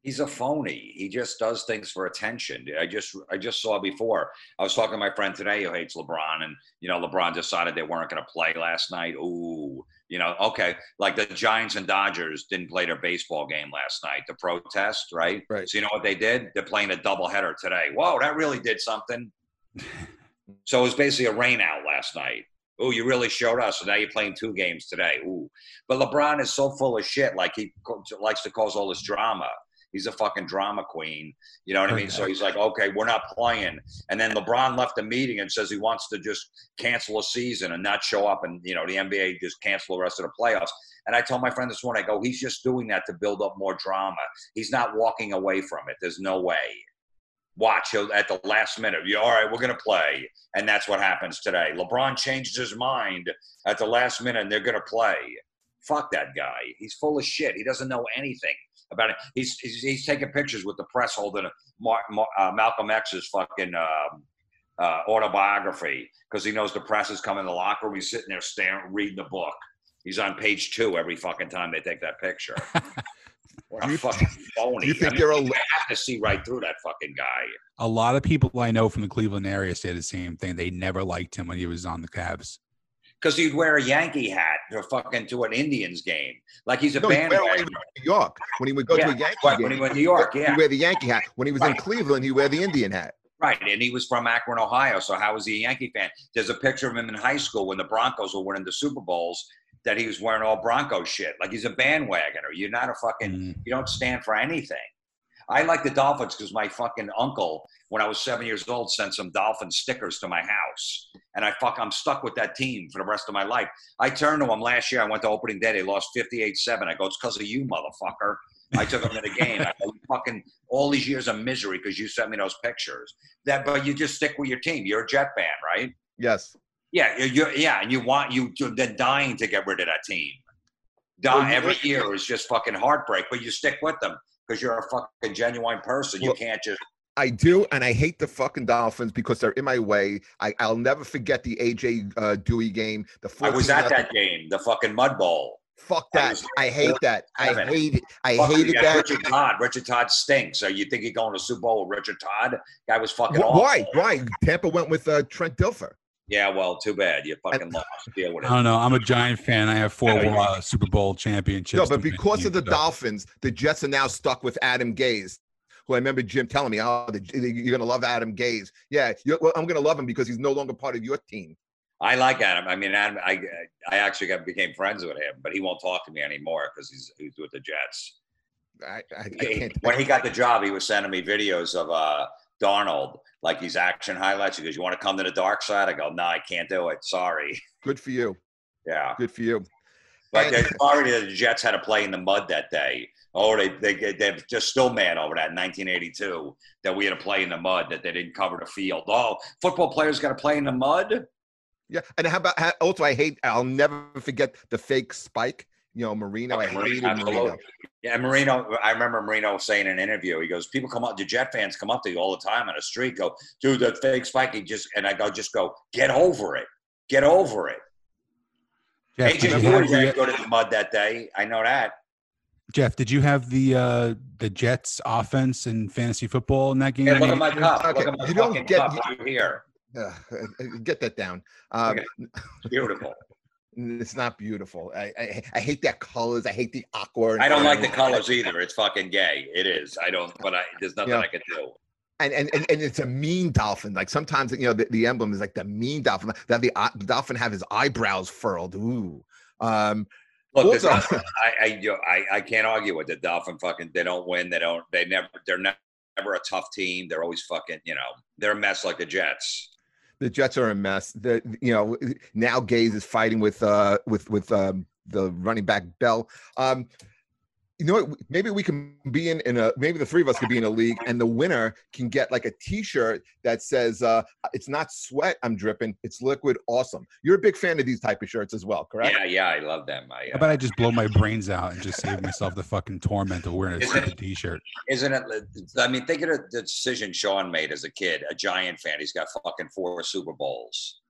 He's a phony. He just does things for attention. I just I just saw before. I was talking to my friend today who hates LeBron, and you know LeBron decided they weren't going to play last night. Ooh, you know, okay, like the Giants and Dodgers didn't play their baseball game last night. The protest, right? Right. So you know what they did? They're playing a doubleheader today. Whoa, that really did something. so it was basically a rain out last night. Oh, you really showed us. So now you're playing two games today. Ooh, but LeBron is so full of shit. Like he co- likes to cause all this drama. He's a fucking drama queen. You know what I mean? So he's like, okay, we're not playing. And then LeBron left the meeting and says he wants to just cancel a season and not show up, and you know the NBA just cancel the rest of the playoffs. And I told my friend this morning, I go, he's just doing that to build up more drama. He's not walking away from it. There's no way. Watch he'll, at the last minute. You all right? We're gonna play, and that's what happens today. LeBron changed his mind at the last minute, and they're gonna play. Fuck that guy. He's full of shit. He doesn't know anything about it. He's he's, he's taking pictures with the press holding Mar- Mar- uh, Malcolm X's fucking uh, uh, autobiography because he knows the press is coming in the locker room. He's sitting there staring, reading the book. He's on page two every fucking time they take that picture. What a Do you- fucking phony. you think I mean, they're a- you have to see right through that fucking guy. A lot of people I know from the Cleveland area say the same thing. They never liked him when he was on the Cavs. Because he'd wear a Yankee hat to fucking to an Indians game. Like he's a No, he when he bandwagon. New York. When he would go Yeah, to a Yankee Right, game, when he went to New York, yeah, he wear the Yankee hat. When he was in Cleveland, he wear the Indian hat. Right, and he was from Akron, Ohio. So how was he a Yankee fan? There's a picture of him in high school when the Broncos were winning the Super Bowls that he was wearing all Bronco shit. Like he's a bandwagoner. You're not a fucking. Mm. You don't stand for anything. I like the Dolphins because my fucking uncle, when I was seven years old, sent some Dolphin stickers to my house, and I fuck, I'm stuck with that team for the rest of my life. I turned to him last year. I went to opening day. They lost 58-7. I go, it's because of you, motherfucker. I took them to the game. I go, fucking all these years of misery because you sent me those pictures. That, but you just stick with your team. You're a Jet fan, right? Yes. Yeah, you you yeah, and you want you they're dying to get rid of that team. Die, Well, every year is just fucking heartbreak, but you stick with them because you're a fucking genuine person. You can't just I do, and I hate the fucking Dolphins because they're in my way. I, I'll never forget the AJ uh, Duhe game. The I was at that game, the fucking Mud Bowl. Fuck I that. was- I hate that. I hate it. I Fucking- hated that. Richard Todd. Richard Todd stinks. So you think you're going to Super Bowl with Richard Todd? Guy was fucking Wh- Why? Why? Tampa went with uh, Trent Dilfer. Yeah, well, too bad. You fucking lost. Deal with I don't know. I'm a Giant fan. I have four uh, Super Bowl championships. No, but because of the Dolphins, the Jets are now stuck with Adam Gase, who I remember Jim telling me, "Oh, the, you're gonna love Adam Gase." Yeah, you're, well, I'm gonna love him because he's no longer part of your team. I like Adam. I mean, Adam, I I actually got became friends with him, but he won't talk to me anymore because he's he's with the Jets. I, I, I can't. when he got the job, he was sending me videos of uh, Darnold, like these action highlights. He goes, "You want to come to the dark side?" I go, "No, I can't do it. Sorry." Good for you. Yeah, Good for you. but And- sorry the Jets had to play in the mud that day. Oh, they they they're just still mad over that in 1982 that we had to play in the mud that they didn't cover the field. Oh, football players got to play in the mud. Yeah, and how about how, also? I hate. I'll never forget the fake spike. You know, Marino. I Okay, hated. Marino. Yeah, Marino. I remember Marino saying in an interview, he goes, "People come up, the Jet fans come up to you all the time on the street, go, dude, that fake spike." He just and I go, just go, get over it, get over it. Jeff, AJ you Ford have didn't go to the mud that day. I know that. Jeff, did you have the uh, the Jets offense in fantasy football in that game? Hey, look at my cup. Okay, Look at my you don't get- cup right here. Uh, get that down. Um, Okay. Beautiful. It's not beautiful. I, I I hate that colors. I hate the aqua. I don't like the colors either. It's fucking gay. It is. I don't. But I there's nothing Yeah. I can do. And, and and and it's a mean dolphin. Like sometimes you know the, the emblem is like the mean dolphin. That the, uh, the dolphin have his eyebrows furled. Ooh. Um. Look, Also- nothing- I, I, you know, I, I can't argue with the Dolphin. Fucking, they don't win. They don't. They never. They're never, never a tough team. They're always fucking. You know, they're a mess like the Jets. the Jets are a mess. The you know now Gase is fighting with uh with with um the running back Bell. Um, you know what? Maybe we can be in in a maybe the three of us could be in a league, and the winner can get like a T-shirt that says uh "It's not sweat, I'm dripping. It's liquid, awesome." You're a big fan of these type of shirts as well, correct? Yeah, yeah, I love them. I, How uh, about I just blow my brains out and just save myself the fucking torment of wearing a Isn't it- stupid T-shirt? isn't it? I mean, think of the, the decision Sean made as a kid, a Giant fan. He's got fucking four Super Bowls.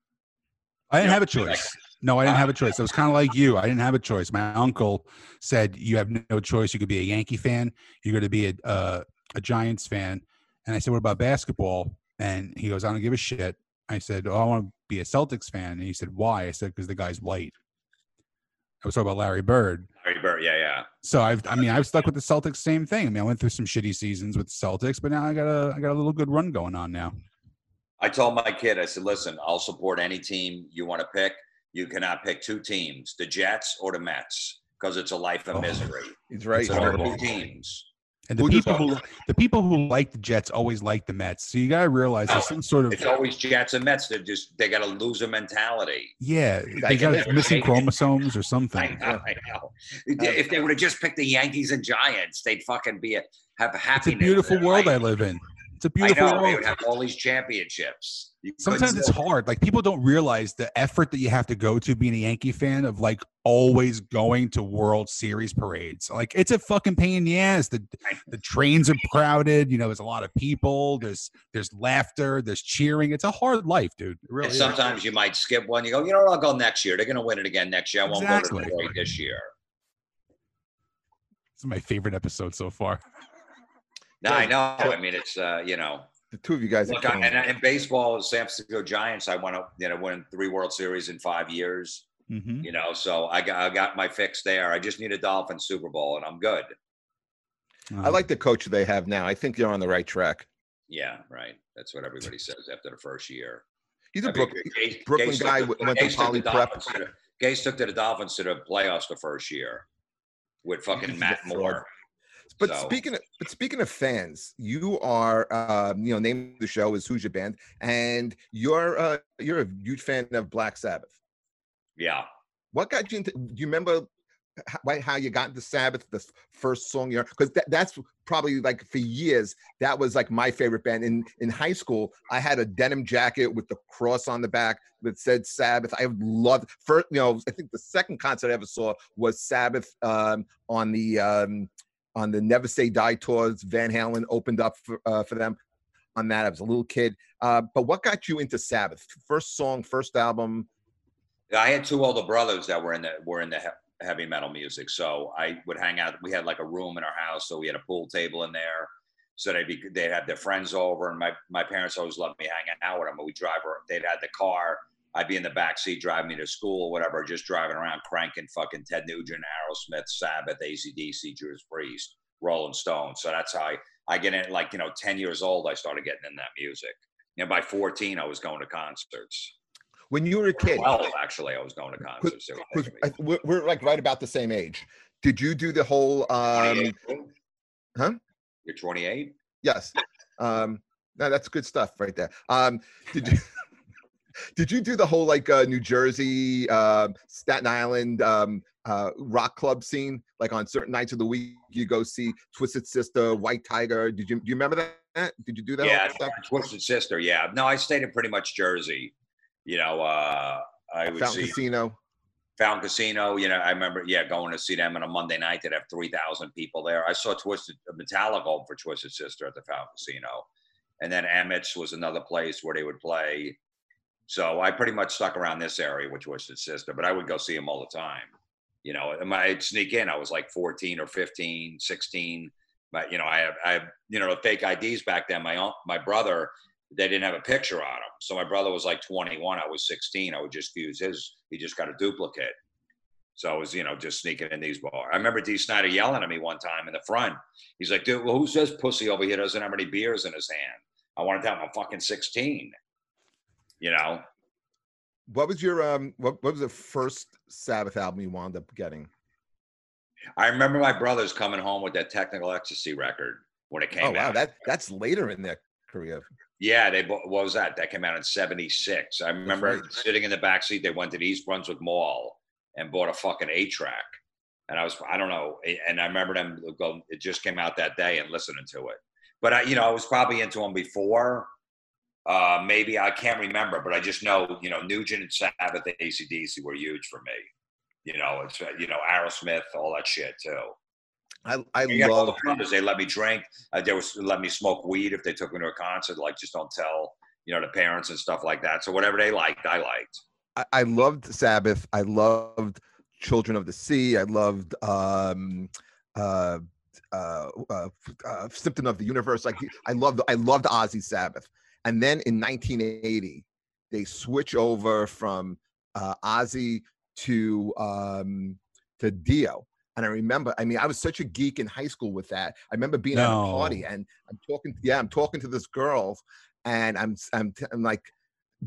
I didn't Yeah, have a like- choice. No, I didn't have a choice. It was kind of like you. I didn't have a choice. My uncle said you have no choice. You could be a Yankee fan. You're going to be a uh, a Giants fan. And I said, what about basketball? And he goes, I don't give a shit. I said, oh, I want to be a Celtics fan. And he said, why? I said, because the guy's white. I was talking about Larry Bird. Larry Bird, yeah, yeah. So I've, I mean, I've stuck with the Celtics. Same thing. I mean, I went through some shitty seasons with the Celtics, but now I got a, I got a little good run going on now. I told my kid, I said, listen, I'll support any team you want to pick. You cannot pick two teams, the Jets or the Mets, because it's a life of Oh. misery. He's right. It's So there are horrible. two teams. And the Who people who the people who like the Jets always like the Mets. So you gotta realize there's some sort of It's always Jets and Mets. They're just they got a loser mentality. yeah, they got missing chromosomes or I something. know, I know. If they would have just picked the Yankees and Giants, they'd fucking be a, have a It's a beautiful world I live in. It's a beautiful I know. They would have all these championships. You Sometimes it's hard. Like people don't realize the effort that you have to go to being a Yankee fan of like always going to World Series parades. Like it's a fucking pain in the ass. The the trains are crowded. You know, there's a lot of people. There's there's laughter. There's cheering. It's a hard life, dude. Really And is. sometimes you might skip one. You go, you know what? I'll go next year. They're going to win it again next year. I won't go Exactly. to Detroit this year. This is my favorite episode so far. No, I know. I mean, it's uh, you know, The two of you guys. look, I, and in baseball, San Francisco Giants, I won, a, you know, win three World Series in five years. hmm You know, so I got I got my fix there. I just need a Dolphin Super Bowl, and I'm good. I like the coach they have now. I think you're on the right track. Yeah, right. That's what everybody says after the first year. He's a I mean, Brooklyn. Gase- Brooklyn Gase guy went to Gase took poly prep. To the- Gase took to the Dolphins to the playoffs the first year with fucking Matt. Moore. But So- speaking of but speaking of fans, you are um, you know name of the show is Who's Your Band, and you're uh, you're a huge fan of Black Sabbath. Yeah. What got you into? Do you remember how, how you got into Sabbath? The first song you because that, that's probably like for years that was like my favorite band. In in high school, I had a denim jacket with the cross on the back that said Sabbath. I loved first. You know, I think the second concert I ever saw was Sabbath um, on the um, on the Never Say Die tours. Van Halen opened up for uh, for them on that. I was a little kid. Uh, but what got you into Sabbath? First song, first album. I had two older brothers that were in the were in the he- heavy metal music, so I would hang out. We had like a room in our house, so we had a pool table in there. So they'd be they'd have their friends over, and my my parents always loved me hanging out with them. We drive, they'd had the car. I'd be in the back seat driving me to school, whatever, just driving around cranking fucking Ted Nugent, Aerosmith, Sabbath, ACDC, Judas Priest, Rolling Stones. So that's how I I get in. Like you know, ten years old, I started getting in that music. And by fourteen, I was going to concerts. When you were a kid, Well, actually, I was going to concerts. They were 'cause. I- we're, we're like right about the same age. Did you do the whole? Um, huh? You're 28? yes. Um, no, that's good stuff right there. Um, did you? Did you do the whole like uh, New Jersey, uh, Staten Island um, uh, rock club scene? Like on certain nights of the week, you go see Twisted Sister, White Tiger. Did you do you remember that? Did you do that? Yeah? Twisted Sister. Yeah. No, I stayed in pretty much Jersey. You know, uh, I would Fountain see Casino. Fountain Casino. You know, I remember, yeah, going to see them on a Monday night. They'd have 3,000 people there. I saw Twisted Metallica for Twisted Sister at the Fountain Casino. And then Emmett's was another place where they would play. So I pretty much stuck around this area which was Twisted Sister, but I would go see him all the time. You know, I'd sneak in. I was like 14 or 15, 16. But, you know, I have, I have, you know, fake IDs back then. My, my brother, they didn't have a picture on him. So my brother was like 21. I was 16. I would just use his. He just got a duplicate. So I was, you know, just sneaking in these bars. I remember Dee Snider yelling at me one time in the front. He's like, dude, well, who says pussy over here doesn't have any beers in his hand? I wanted to have I'm fucking 16. You know, What was your um? What, what was the first Sabbath album you wound up getting? I remember my brothers coming home with that technical ecstasy record when it came oh wow, out. that that's later in their career. Yeah, they what was that? That came out in '76. I remember right. sitting in the back seat. They went to the East Brunswick Mall and bought a fucking eight track, and I was I don't know, and I remember them go. It just came out that day and listening to it. But I, you know, I was probably into them before. Uh, maybe I can't remember, but I just know, you know, Nugent and Sabbath, ACDC were huge for me. You know, it's you know Aerosmith, all that shit too. I I You love the brothers. They let me drink. Uh, they was let me smoke weed if they took me to a concert. Like, just don't tell you know the parents and stuff like that. So whatever they liked, I liked. I, I loved Sabbath. I loved Children of the Sea. I loved um uh uh, uh, uh Symptom of the Universe. Like I loved I loved Ozzy Sabbath. And then in 1980, they switch over from uh Ozzy to um to Dio. And I remember, I mean, I was such a geek in high school with that. I remember being at a party and I'm talking, yeah, I'm talking to this girl, and I'm I'm, t- I'm like,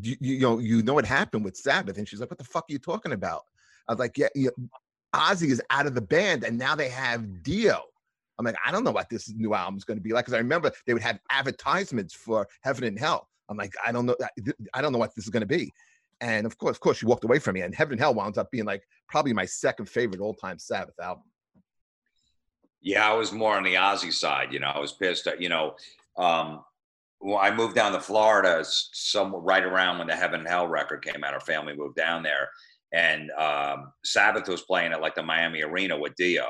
you, you know, you know what happened with Sabbath, and she's like, "What the fuck are you talking about?" I was like, "Yeah, yeah Ozzy is out of the band, and now they have Dio." I'm like, I don't know what this new album is going to be like because I remember they would have advertisements for Heaven and Hell. I'm like, I don't know, I don't know what this is going to be. And of course, of course, she walked away from me. And Heaven and Hell wound up being like probably my second favorite all-time Sabbath album. Yeah, I was more on the Ozzy side. You know, I was pissed. At, you know, um, well, I moved down to Florida some right around when the Heaven and Hell record came out. Our family moved down there, and um, Sabbath was playing at like the Miami Arena with Dio.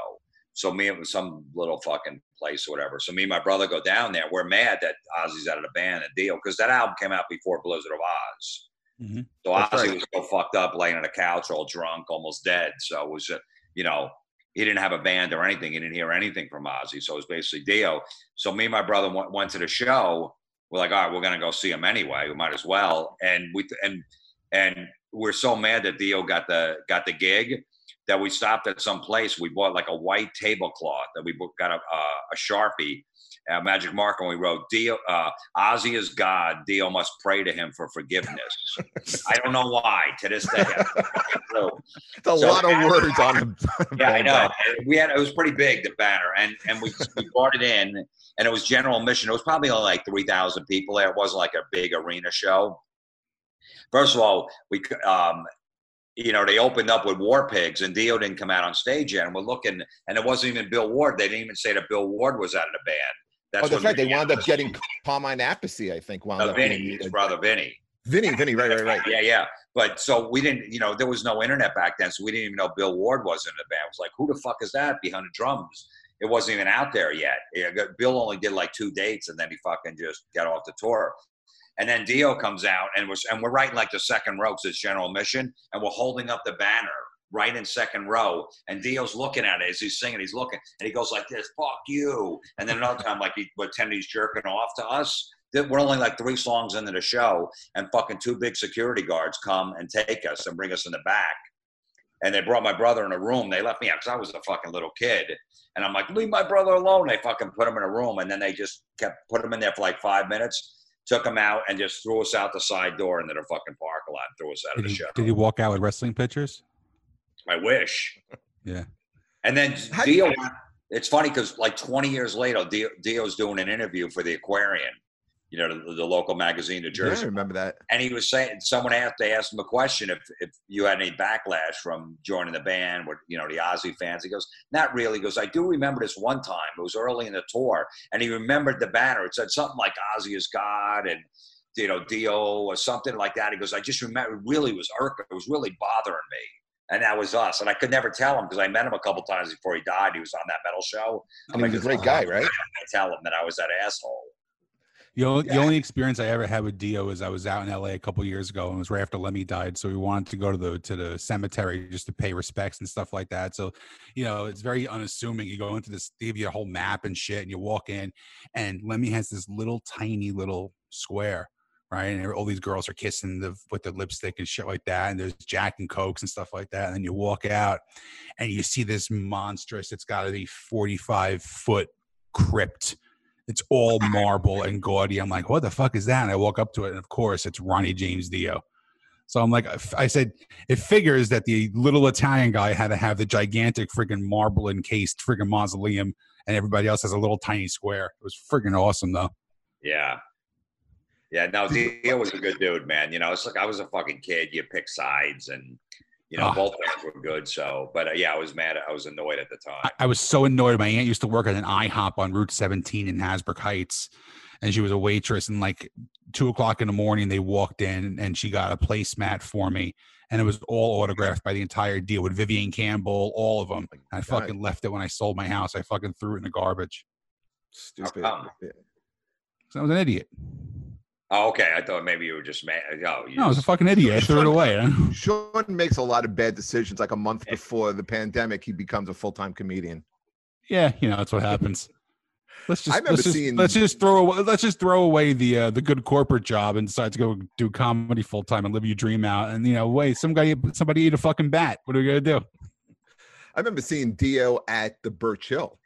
So me, it was some little fucking place or whatever. So me and my brother go down there. We're mad that Ozzy's out of the band and Dio because that album came out before Blizzard of Oz. Mm-hmm. So That's Ozzy right. was so fucked up, laying on a couch, all drunk, almost dead. So it was, uh, you know, he didn't have a band or anything. He didn't hear anything from Ozzy. So it was basically Dio. So me and my brother went, went to the show. We're like, all right, we're gonna go see him anyway. We might as well. And we and and we're so mad that Dio got the got the gig that we stopped at some place. We bought like a white tablecloth that we got a, a, a sharpie uh, magic marker and we wrote Dio uh, Ozzy is God. Dio must pray to him for forgiveness. I don't know why to this day. so, it's a so lot of words on him. yeah, I know. We had it was pretty big the banner, and and we we brought it in, and it was general admission. It was probably only like three thousand people there. It wasn't like a big arena show. First of all, we um, you know, they opened up with War Pigs and Dio didn't come out on stage yet. And we're looking, and it wasn't even Bill Ward. They didn't even say that Bill Ward was out of the band. That's oh, that's right. They wound up getting Carmine Appice, I think. Wound no, up Vinny, his brother Vinny. Vinny, Vinny, right, right, right. yeah, yeah. But so we didn't, you know, there was no internet back then, so we didn't even know Bill Ward was in the band. It was like, who the fuck is that behind the drums? It wasn't even out there yet. Bill only did like two dates, and then he fucking just got off the tour. And then Dio comes out, and we're and we're writing like the second row because it's general mission, and we're holding up the banner right in second row. And Dio's looking at it as he's singing. He's looking, and he goes like this, "Fuck you!" And then another time, like he jerking off to us. We're only like three songs into the show, and fucking two big security guards come and take us and bring us in the back. And they brought my brother in a room. They left me out because I was a fucking little kid. And I'm like, leave my brother alone. They fucking put him in a room, and then they just kept put him in there for like five minutes took him out and just threw us out the side door into the fucking parking lot and threw us out did of the he, show. Did he walk out with wrestling pictures? I wish. Yeah. And then How Dio, it's funny because like 20 years later, Dio, Dio's doing an interview for the Aquarian, you know, the, the local magazine, New Jersey. Yeah, I remember that. And he was saying, someone asked, they asked him a question if, if you had any backlash from joining the band with, you know, the Ozzy fans. He goes, not really. He goes, I do remember this one time. It was early in the tour. And he remembered the banner. It said something like Ozzy is God and, you know, Dio or something like that. He goes, I just remember it really was irking. It was really bothering me and that was us. And I could never tell him because I met him a couple times before he died. He was on that metal show. I mean, he's a great guy, right? I tell him that I was that asshole. The only, yeah. the only experience I ever had with Dio is I was out in LA a couple years ago and it was right after Lemmy died. So we wanted to go to the to the cemetery just to pay respects and stuff like that. So, you know, it's very unassuming. You go into this, they give you a whole map and shit, and you walk in, and Lemmy has this little tiny little square right? And all these girls are kissing the with the lipstick and shit like that. And there's Jack and Cokes and stuff like that. And then you walk out and you see this monstrous, it's got to be 45 foot crypt. It's all marble and gaudy. I'm like, what the fuck is that? And I walk up to it, and of course, it's Ronnie James Dio. So I'm like, I said, it figures that the little Italian guy had to have the gigantic friggin' marble encased friggin' mausoleum, and everybody else has a little tiny square. It was friggin' awesome, though. Yeah, yeah, no, Dio was a good dude, man. You know, it's like I was a fucking kid. You pick sides, and you know, oh. both bands were good. So, but uh, yeah, I was mad. I was annoyed at the time. I, I, was so annoyed. My aunt used to work at an IHOP on Route 17 in Hasbrouck Heights, and she was a waitress. And like two o'clock in the morning, they walked in, and she got a placemat for me, and it was all autographed by the entire Dio with Vivian Campbell, all of them. Oh I fucking left it when I sold my house. I fucking threw it in the garbage. Stupid. So I was an idiot. Oh, okay. I thought maybe you were just mad. Oh, no, I was a fucking idiot. I threw it away. Sean makes a lot of bad decisions. Like a month before the pandemic, he becomes a full time comedian. Yeah, you know that's what happens. Let's just I remember let's just, seeing, let's just throw away let's just throw away the uh, the good corporate job and decide to go do comedy full time and live your dream out. And you know, wait, some guy somebody eat a fucking bat. What are we gonna do? I remember seeing Dio at the Birch Hill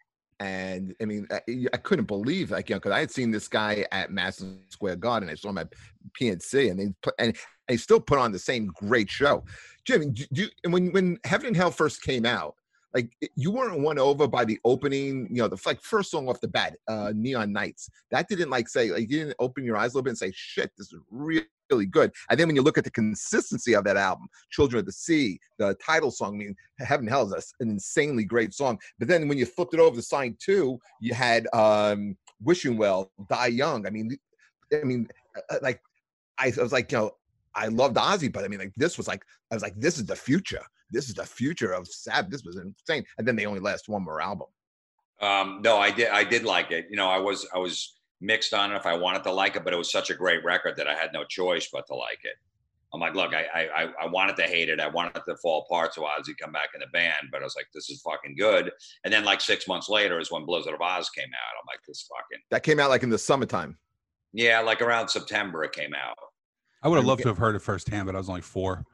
and I mean, I, I, couldn't believe like you know because I had seen this guy at Madison Square Garden. I saw him at PNC, and they put, and they still put on the same great show. Jim, do you, and when when Heaven and Hell first came out, like you weren't won over by the opening, you know, the like first song off the bat, uh, Neon Knights. That didn't like say like you didn't open your eyes a little bit and say, shit, this is really, really good. And then when you look at the consistency of that album, Children of the Sea, the title song, I mean, Heaven Hell is an insanely great song. But then when you flipped it over to Sign Two, you had um Wishing Well, Die Young. I mean, I mean, uh, like I, I was like, you know, I loved Ozzy, but I mean, like this was like, I was like, this is the future. This is the future of Sabbath. This was insane. And then they only last one more album. Um, no, I did. I did like it. You know, I was I was mixed on it if I wanted to like it, but it was such a great record that I had no choice but to like it. I'm like, look, I I I- I wanted to hate it. I wanted it to fall apart so Ozzy come back in the band, but I was like, this is fucking good. And then like six months later is when Blizzard of Oz came out. I'm like, this fucking That came out like in the summertime. yeah, like around September it came out. I would have loved to have heard it firsthand, but I was only four.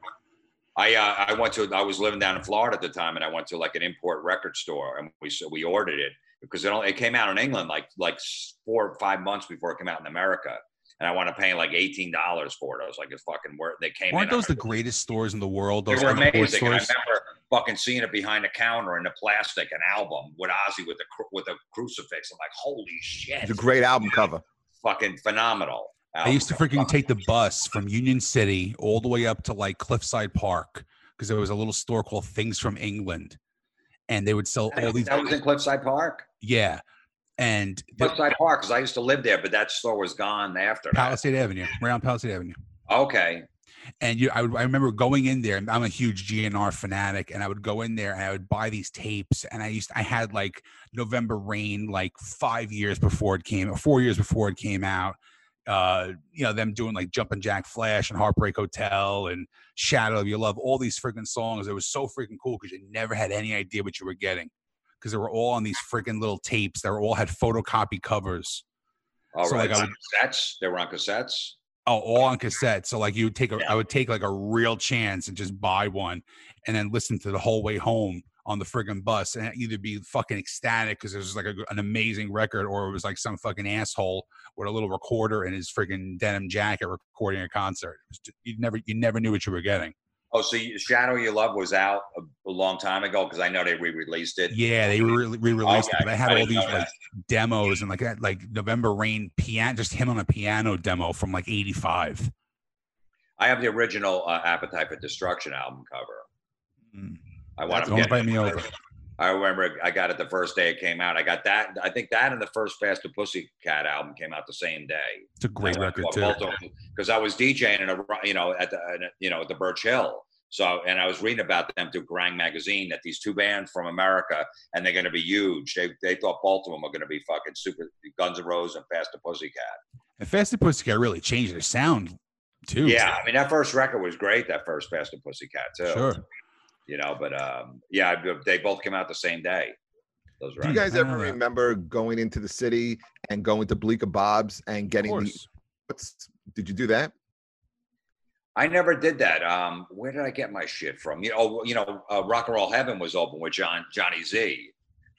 I uh, I went to I was living down in Florida at the time, and I went to like an import record store, and we so we ordered it because it only, it came out in England like like four or five months before it came out in America, and I wanted to pay like eighteen dollars for it. I was like, it's fucking worth. They came. Aren't in, those the greatest stores in the world? They Those were amazing. And I remember fucking seeing it behind the counter in the plastic, an album with Ozzy with a with a crucifix. I'm like, holy shit! It's a great album cover. fucking phenomenal. I used to freaking take the bus from Union City all the way up to like Cliffside Park because there was a little store called Things from England, and they would sell all these. That was in Cliffside Park. Yeah, and Cliffside Park, because I used to live there, but that store was gone after that. Palisade Avenue, around Palisade Avenue. Okay. and you I, would, I remember going in there and i'm a huge gnr fanatic and i would go in there and i would buy these tapes and i used i had like november rain like five years before it came or four years before it came out uh you know them doing like jumpin' jack flash and heartbreak hotel and shadow of your love all these freaking songs it was so freaking cool because you never had any idea what you were getting because they were all on these freaking little tapes they were all had photocopy covers All So, right. like, would- cassettes. They were on cassettes. Oh, all on cassette. So like you would take a, Yeah. I would take like a real chance and just buy one, and then listen to the whole way home on the friggin' bus, and either be fucking ecstatic because it was like a, an amazing record, or it was like some fucking asshole with a little recorder in his friggin' denim jacket recording a concert. You never you never knew what you were getting. Oh, so you, Shadow You Love was out a, a long time ago because I know they re-released it. Yeah, they re released Okay, it. But I had I all these like demos and like that, like November Rain piano, just him on a piano demo from like '85. I have the original uh, Appetite for Destruction album cover. Mm. I want to Don't invite me over. I remember I got it the first day it came out. I got that. I think that and the first Faster Pussycat album came out the same day. It's a great record too. Because I was DJing in a you know at the you know at the Birch Hill. So and I was reading about them through Kerrang magazine that these two bands from America and they're going to be huge. They they thought Baltimore were going to be fucking super Guns N' Roses and Faster Pussycat. And Faster Pussycat really changed their sound too. Yeah, I mean that first record was great. That first Faster Pussycat too. sure. You know, but um, yeah, they both came out the same day. Those Do you guys ever know remember going into the city and going to Bleecker Bob's and Of getting the course. what's did you do that? I never did that. Um, where did I get my shit from? You know, you know, uh, Rock and Roll Heaven was open with John Johnny Z,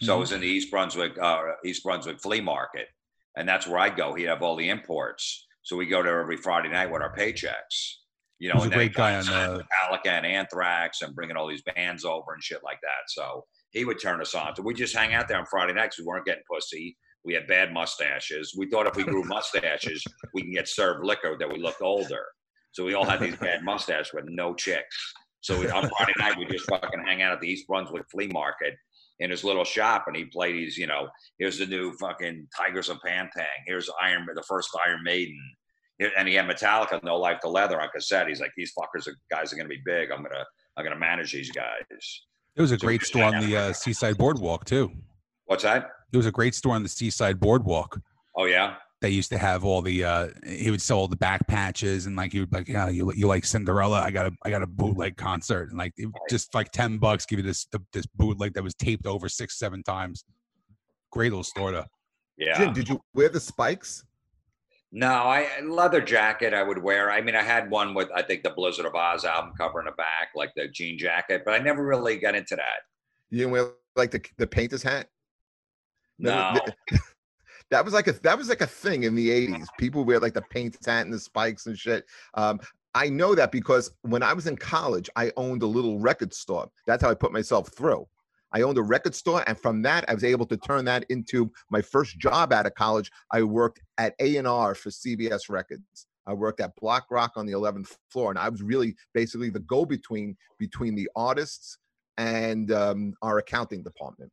so Mhm. it was in the East Brunswick uh, East Brunswick flea market, and that's where I go. He'd have all the imports, so we go there every Friday night with our paychecks. You know, a and then great guy on Metallica and Anthrax, and bringing all these bands over and shit like that. So he would turn us on. So we just hang out there on Friday nights. We weren't getting pussy. We had bad mustaches. We thought if we grew mustaches, we can get served liquor that we looked older. So we all had these bad mustaches with no chicks. So we, on Friday night, we just fucking hang out at the East Brunswick flea market in his little shop, and he played these, you know, here's the new fucking Tygers of Pan Tang. Here's Iron, the first Iron Maiden. Here- And he had Metallica, No Life to Leather on cassette. He's like, these fuckers are guys are gonna be big. I'm gonna, I'm gonna manage these guys. There was a So great store on the uh. Seaside Boardwalk too. What's that? There was a great store on the Seaside Boardwalk. Oh yeah. They used to have all the. uh He would sell all the back patches and like he would like, yeah, you you like Cinderella? I got a I got a bootleg concert and like it- just like ten bucks give you this this bootleg that was taped over six seven times. Great little store though. Yeah. Jim, did you wear the spikes? No, I leather jacket I would wear. I mean, I had one with I think the Blizzard of Oz album cover in the back, like the jean jacket, but I never really got into that. You didn't wear like the the painter's hat? No. that was like a that was like a thing in the 80s. People wear like the painter's hat and the spikes and shit. Um, I know that because when I was in college, I owned a little record store. That's how I put myself through. I owned a record store, and from that, I was able to turn that into my first job out of college. I worked at A and R for CBS Records. I worked at Black Rock on the 11th floor, and I was really basically the go-between between the artists and um, our accounting department.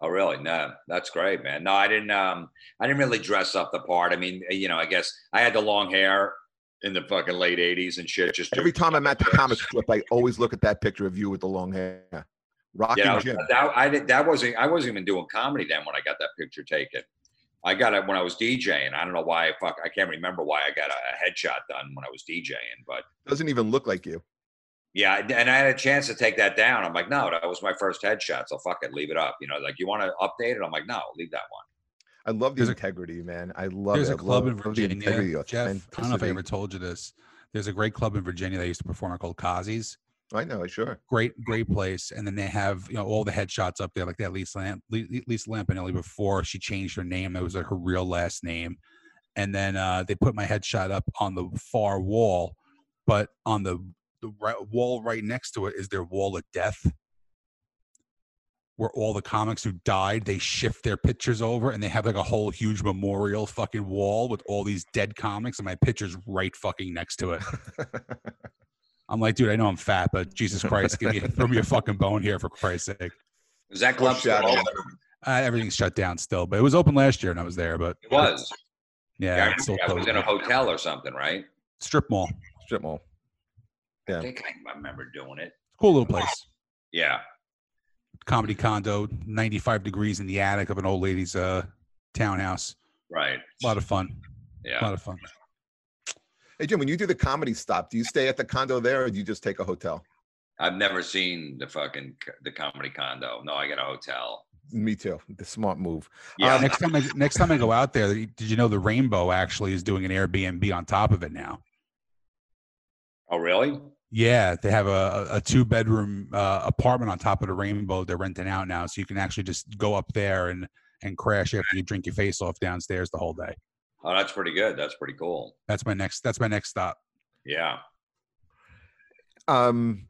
Oh, really? No, that's great, man. No, I didn't. Um, I didn't really dress up the part. I mean, you know, I guess I had the long hair in the fucking late '80s and shit. Just every time I'm at the comic strip, I always look at that picture of you with the long hair. Rocking you know, Jim. That, I did, that wasn't. I wasn't even doing comedy then when I got that picture taken. I got it when I was DJing. I don't know why. Fuck. I can't remember why I got a, a headshot done when I was DJing, but doesn't even look like you. Yeah, and I had a chance to take that down. I'm like, no, that was my first headshot, so fuck it, leave it up. You know, like you want to update it? I'm like, no, leave that one. I love the there's integrity, a, man. I love there's it. a club in Virginia. Jeff, I don't know if I ever told you this. There's a great club in Virginia that used to perform called Kazi's. I know, sure. Great, great place. And then they have, you know, all the headshots up there, like that Lisa Lamp, Lisa Lampanelli before she changed her name. It was like her real last name. And then uh, they put my headshot up on the far wall, but on the the right, wall right next to it is their wall of death where all the comics who died they shift their pictures over and they have like a whole huge memorial fucking wall with all these dead comics and my picture's right fucking next to it i'm like dude i know i'm fat but jesus christ give me throw me a fucking bone here for christ's sake is that club shut down uh, everything's shut down still but it was open last year and i was there but it was yeah, yeah I, I was in a hotel or something right strip mall strip mall yeah. I think I remember doing it. Cool little place. Yeah. Comedy condo, 95 degrees in the attic of an old lady's uh, townhouse. Right. A lot of fun. Yeah. A lot of fun. Hey Jim, when you do the comedy stop, do you stay at the condo there or do you just take a hotel? I've never seen the fucking the comedy condo. No, I got a hotel. Me too. The smart move. Yeah. Um, next time, I, next time I go out there, did you know the Rainbow actually is doing an Airbnb on top of it now? Oh, really? Yeah, they have a, a two bedroom uh, apartment on top of the rainbow. They're renting out now, so you can actually just go up there and and crash after you drink your face off downstairs the whole day. Oh, that's pretty good. That's pretty cool. That's my next. That's my next stop. Yeah. Um,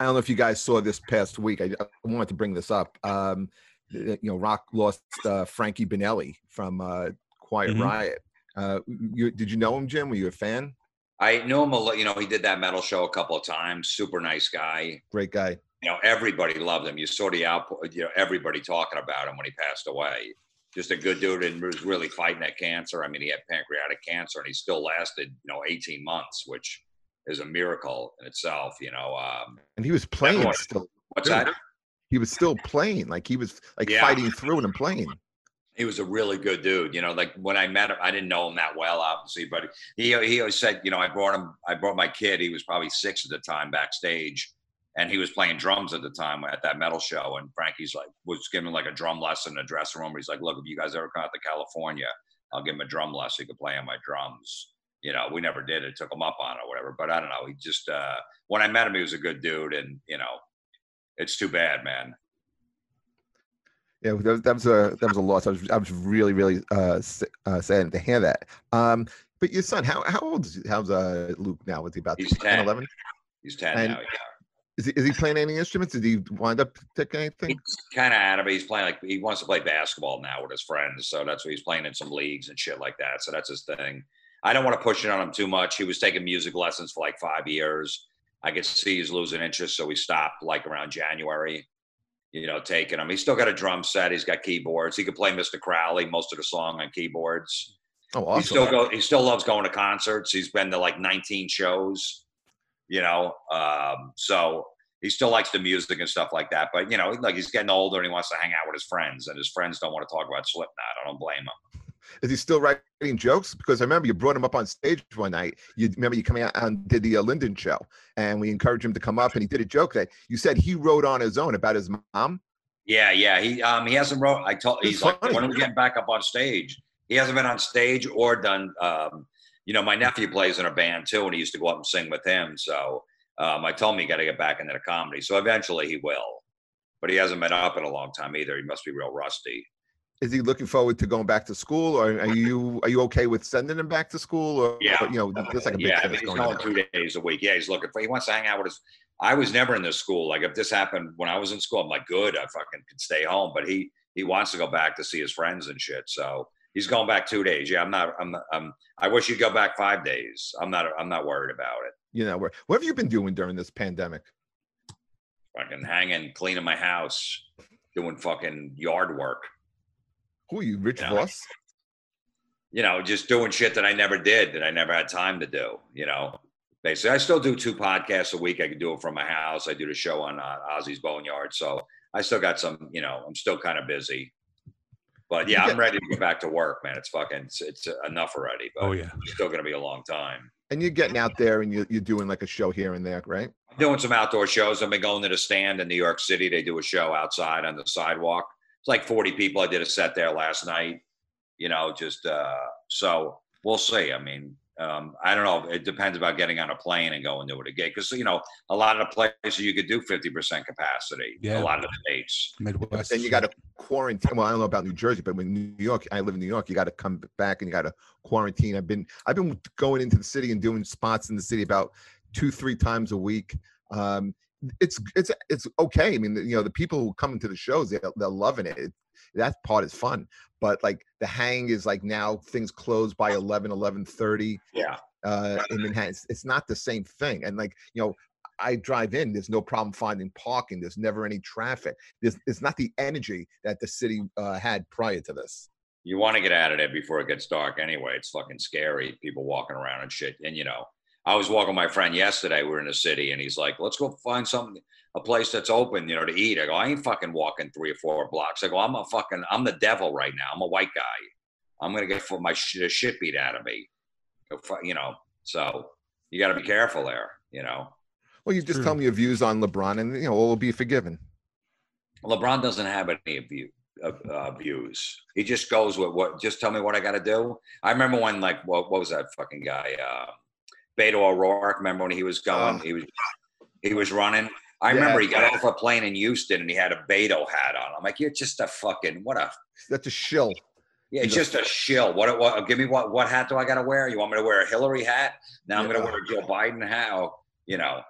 I don't know if you guys saw this past week. I, I wanted to bring this up. Um, you know, Rock lost uh, Frankie Banali from uh, Quiet mm-hmm. Riot. Uh, you, did you know him, Jim? Were you a fan? I know him a lot. You know, he did that metal show a couple of times. Super nice guy. Great guy. You know, everybody loved him. You saw the output. You know, everybody talking about him when he passed away. Just a good dude and was really fighting that cancer. I mean, he had pancreatic cancer and he still lasted, you know, 18 months, which is a miracle in itself. You know, um, and he was playing still. What's that? He was still playing. Like he was like yeah. fighting through it and playing he was a really good dude. You know, like when I met him, I didn't know him that well, obviously, but he he always said, you know, I brought him, I brought my kid. He was probably six at the time backstage, and he was playing drums at the time at that metal show. And Frankie's like was giving like a drum lesson in the dressing room. He's like, look, if you guys ever come out to California, I'll give him a drum lesson. He could play on my drums. You know, we never did it. Took him up on it or whatever. But I don't know. He just uh, when I met him, he was a good dude, and you know, it's too bad, man yeah, that, was a that was a loss. I was I was really really uh, uh sad to hear that. Um, but your son, how how old is how's uh Luke now? Was he about He's 10, 11? He's ten and now. Yeah. Is he, is he playing any instruments? Did he wind up taking anything? He's kind of out of it. He's playing like he wants to play basketball now with his friends, so that's what he's playing in some leagues and shit like that. So that's his thing. I don't want to push it on him too much. He was taking music lessons for like five years. I could see he's losing interest, so we stopped like around January you know, taking him. He's still got a drum set. He's got keyboards. He could play Mr. Crowley most of the song on keyboards. Oh, awesome. He still go. He still loves going to concerts. He's been to like 19 shows. You know, um, so he still likes the music and stuff like that. But you know, like he's getting older and he wants to hang out with his friends, and his friends don't want to talk about Slipknot. I don't blame him. Is he still writing jokes? Because I remember you brought him up on stage one night. You remember you coming out and did the uh, Linden show, and we encouraged him to come up, and he did a joke that you said he wrote on his own about his mom. Yeah, yeah. He um he hasn't wrote. I told he's like, when are we getting back up on stage? He hasn't been on stage or done. Um, you know, my nephew plays in a band too, and he used to go up and sing with him. So um, I told him he got to get back into the comedy. So eventually he will, but he hasn't been up in a long time either. He must be real rusty is he looking forward to going back to school, or are you are you okay with sending him back to school? Or yeah, you know, that's like a big yeah, thing he's going, going two days a week. Yeah, he's looking for. He wants to hang out with his. I was never in this school. Like if this happened when I was in school, I'm like, good, I fucking could stay home. But he he wants to go back to see his friends and shit. So he's going back two days. Yeah, I'm not. I'm. I'm. I wish he'd go back five days. I'm not. I'm not worried about it. You know, what have you been doing during this pandemic? Fucking hanging, cleaning my house, doing fucking yard work. Who are you, Rich Yeah. Voss? You know, just doing shit that I never did, that I never had time to do. You know, basically, I still do two podcasts a week. I can do it from my house. I do the show on uh, Ozzy's Boneyard, so I still got some. You know, I'm still kind of busy. But yeah, I'm ready to get back to work, man. It's fucking, it's, it's enough already. But Oh yeah. it's still gonna be a long time. And you're getting out there and you're, you're doing like a show here and there, right? I'm doing some outdoor shows. I've been going to the stand in New York City. They do a show outside on the sidewalk. It's like 40 people. I did a set there last night. You know, just uh so we'll see. I mean, um, I don't know. It depends about getting on a plane and going to it again. Because you know, a lot of the places you could do 50% capacity. Yeah. A lot of the states. Midwest. Then you got to quarantine. Well, I don't know about New Jersey, but when New York, I live in New York, you got to come back and you got to quarantine. I've been I've been going into the city and doing spots in the city about two three times a week. Um, it's it's it's okay. I mean, you know, the people who come into the shows, they're, they're loving it. That part is fun, but like the hang is like now things close by 11, 11.30 Yeah. uh, in Manhattan. It's, it's not the same thing. And like, you know, I drive in, there's no problem finding parking. There's never any traffic. There's, it's not the energy that the city uh, had prior to this. You want to get out of there before it gets dark anyway. It's fucking scary. People walking around and shit. And you know, I was walking my friend yesterday. We're in the city, and he's like, "Let's go find something, a place that's open, you know, to eat." I go, "I ain't fucking walking three or four blocks." I go, "I'm a fucking, I'm the devil right now. I'm a white guy. I'm gonna get for my shit, shit beat out of me." You know, so you got to be careful there. You know, Well, you just True. tell me your views on LeBron and, you know, all will be forgiven. LeBron doesn't have any view, uh, uh, views. He just goes with what. Just tell me what I got to do. I remember when, like, what, what was that fucking guy? Uh, Beto O'Rourke. Remember when he was going? Oh. He was he was running. I Yeah. remember he got off a plane in Houston and he had a Beto hat on. I'm like, you're just a fucking what a That's a shill. yeah, it's just a shill. What, what? Give me what? What hat do I got to wear? You want me to wear a Hillary hat? Now I'm going to wear a Joe Biden hat. Oh, you know,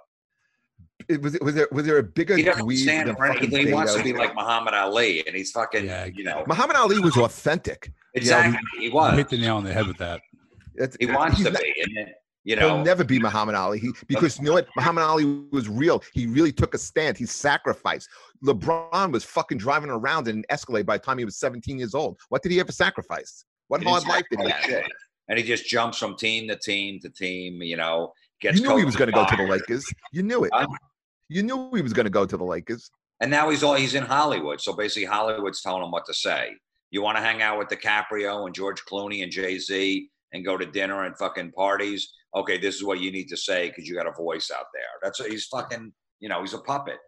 It, was, was there was there a bigger he doesn't dweeb stand than for fucking anything. He wants to be like Muhammad Ali, and he's fucking, Yeah. you know, Muhammad Ali was authentic. exactly. he You was. hit the nail on the head with that. That's, He wants to not- be, and then, you know, He'll never be Muhammad Ali. He because you know what? Muhammad Ali was real. He really took a stand. He sacrificed. LeBron was fucking driving around in an Escalade by the time he was 17 years old. What did he ever sacrifice? What he hard life did he have? and he just jumps from team to team to team. You know, gets You knew he was going to go to the Lakers. You knew it. Huh? You knew he was going to go to the Lakers. And now he's all he's in Hollywood. So basically, Hollywood's telling him what to say. You want to hang out with DiCaprio and George Clooney and Jay Z and go to dinner and fucking parties? Okay, this is what you need to say because you got a voice out there. That's what he's fucking. You know, he's a puppet.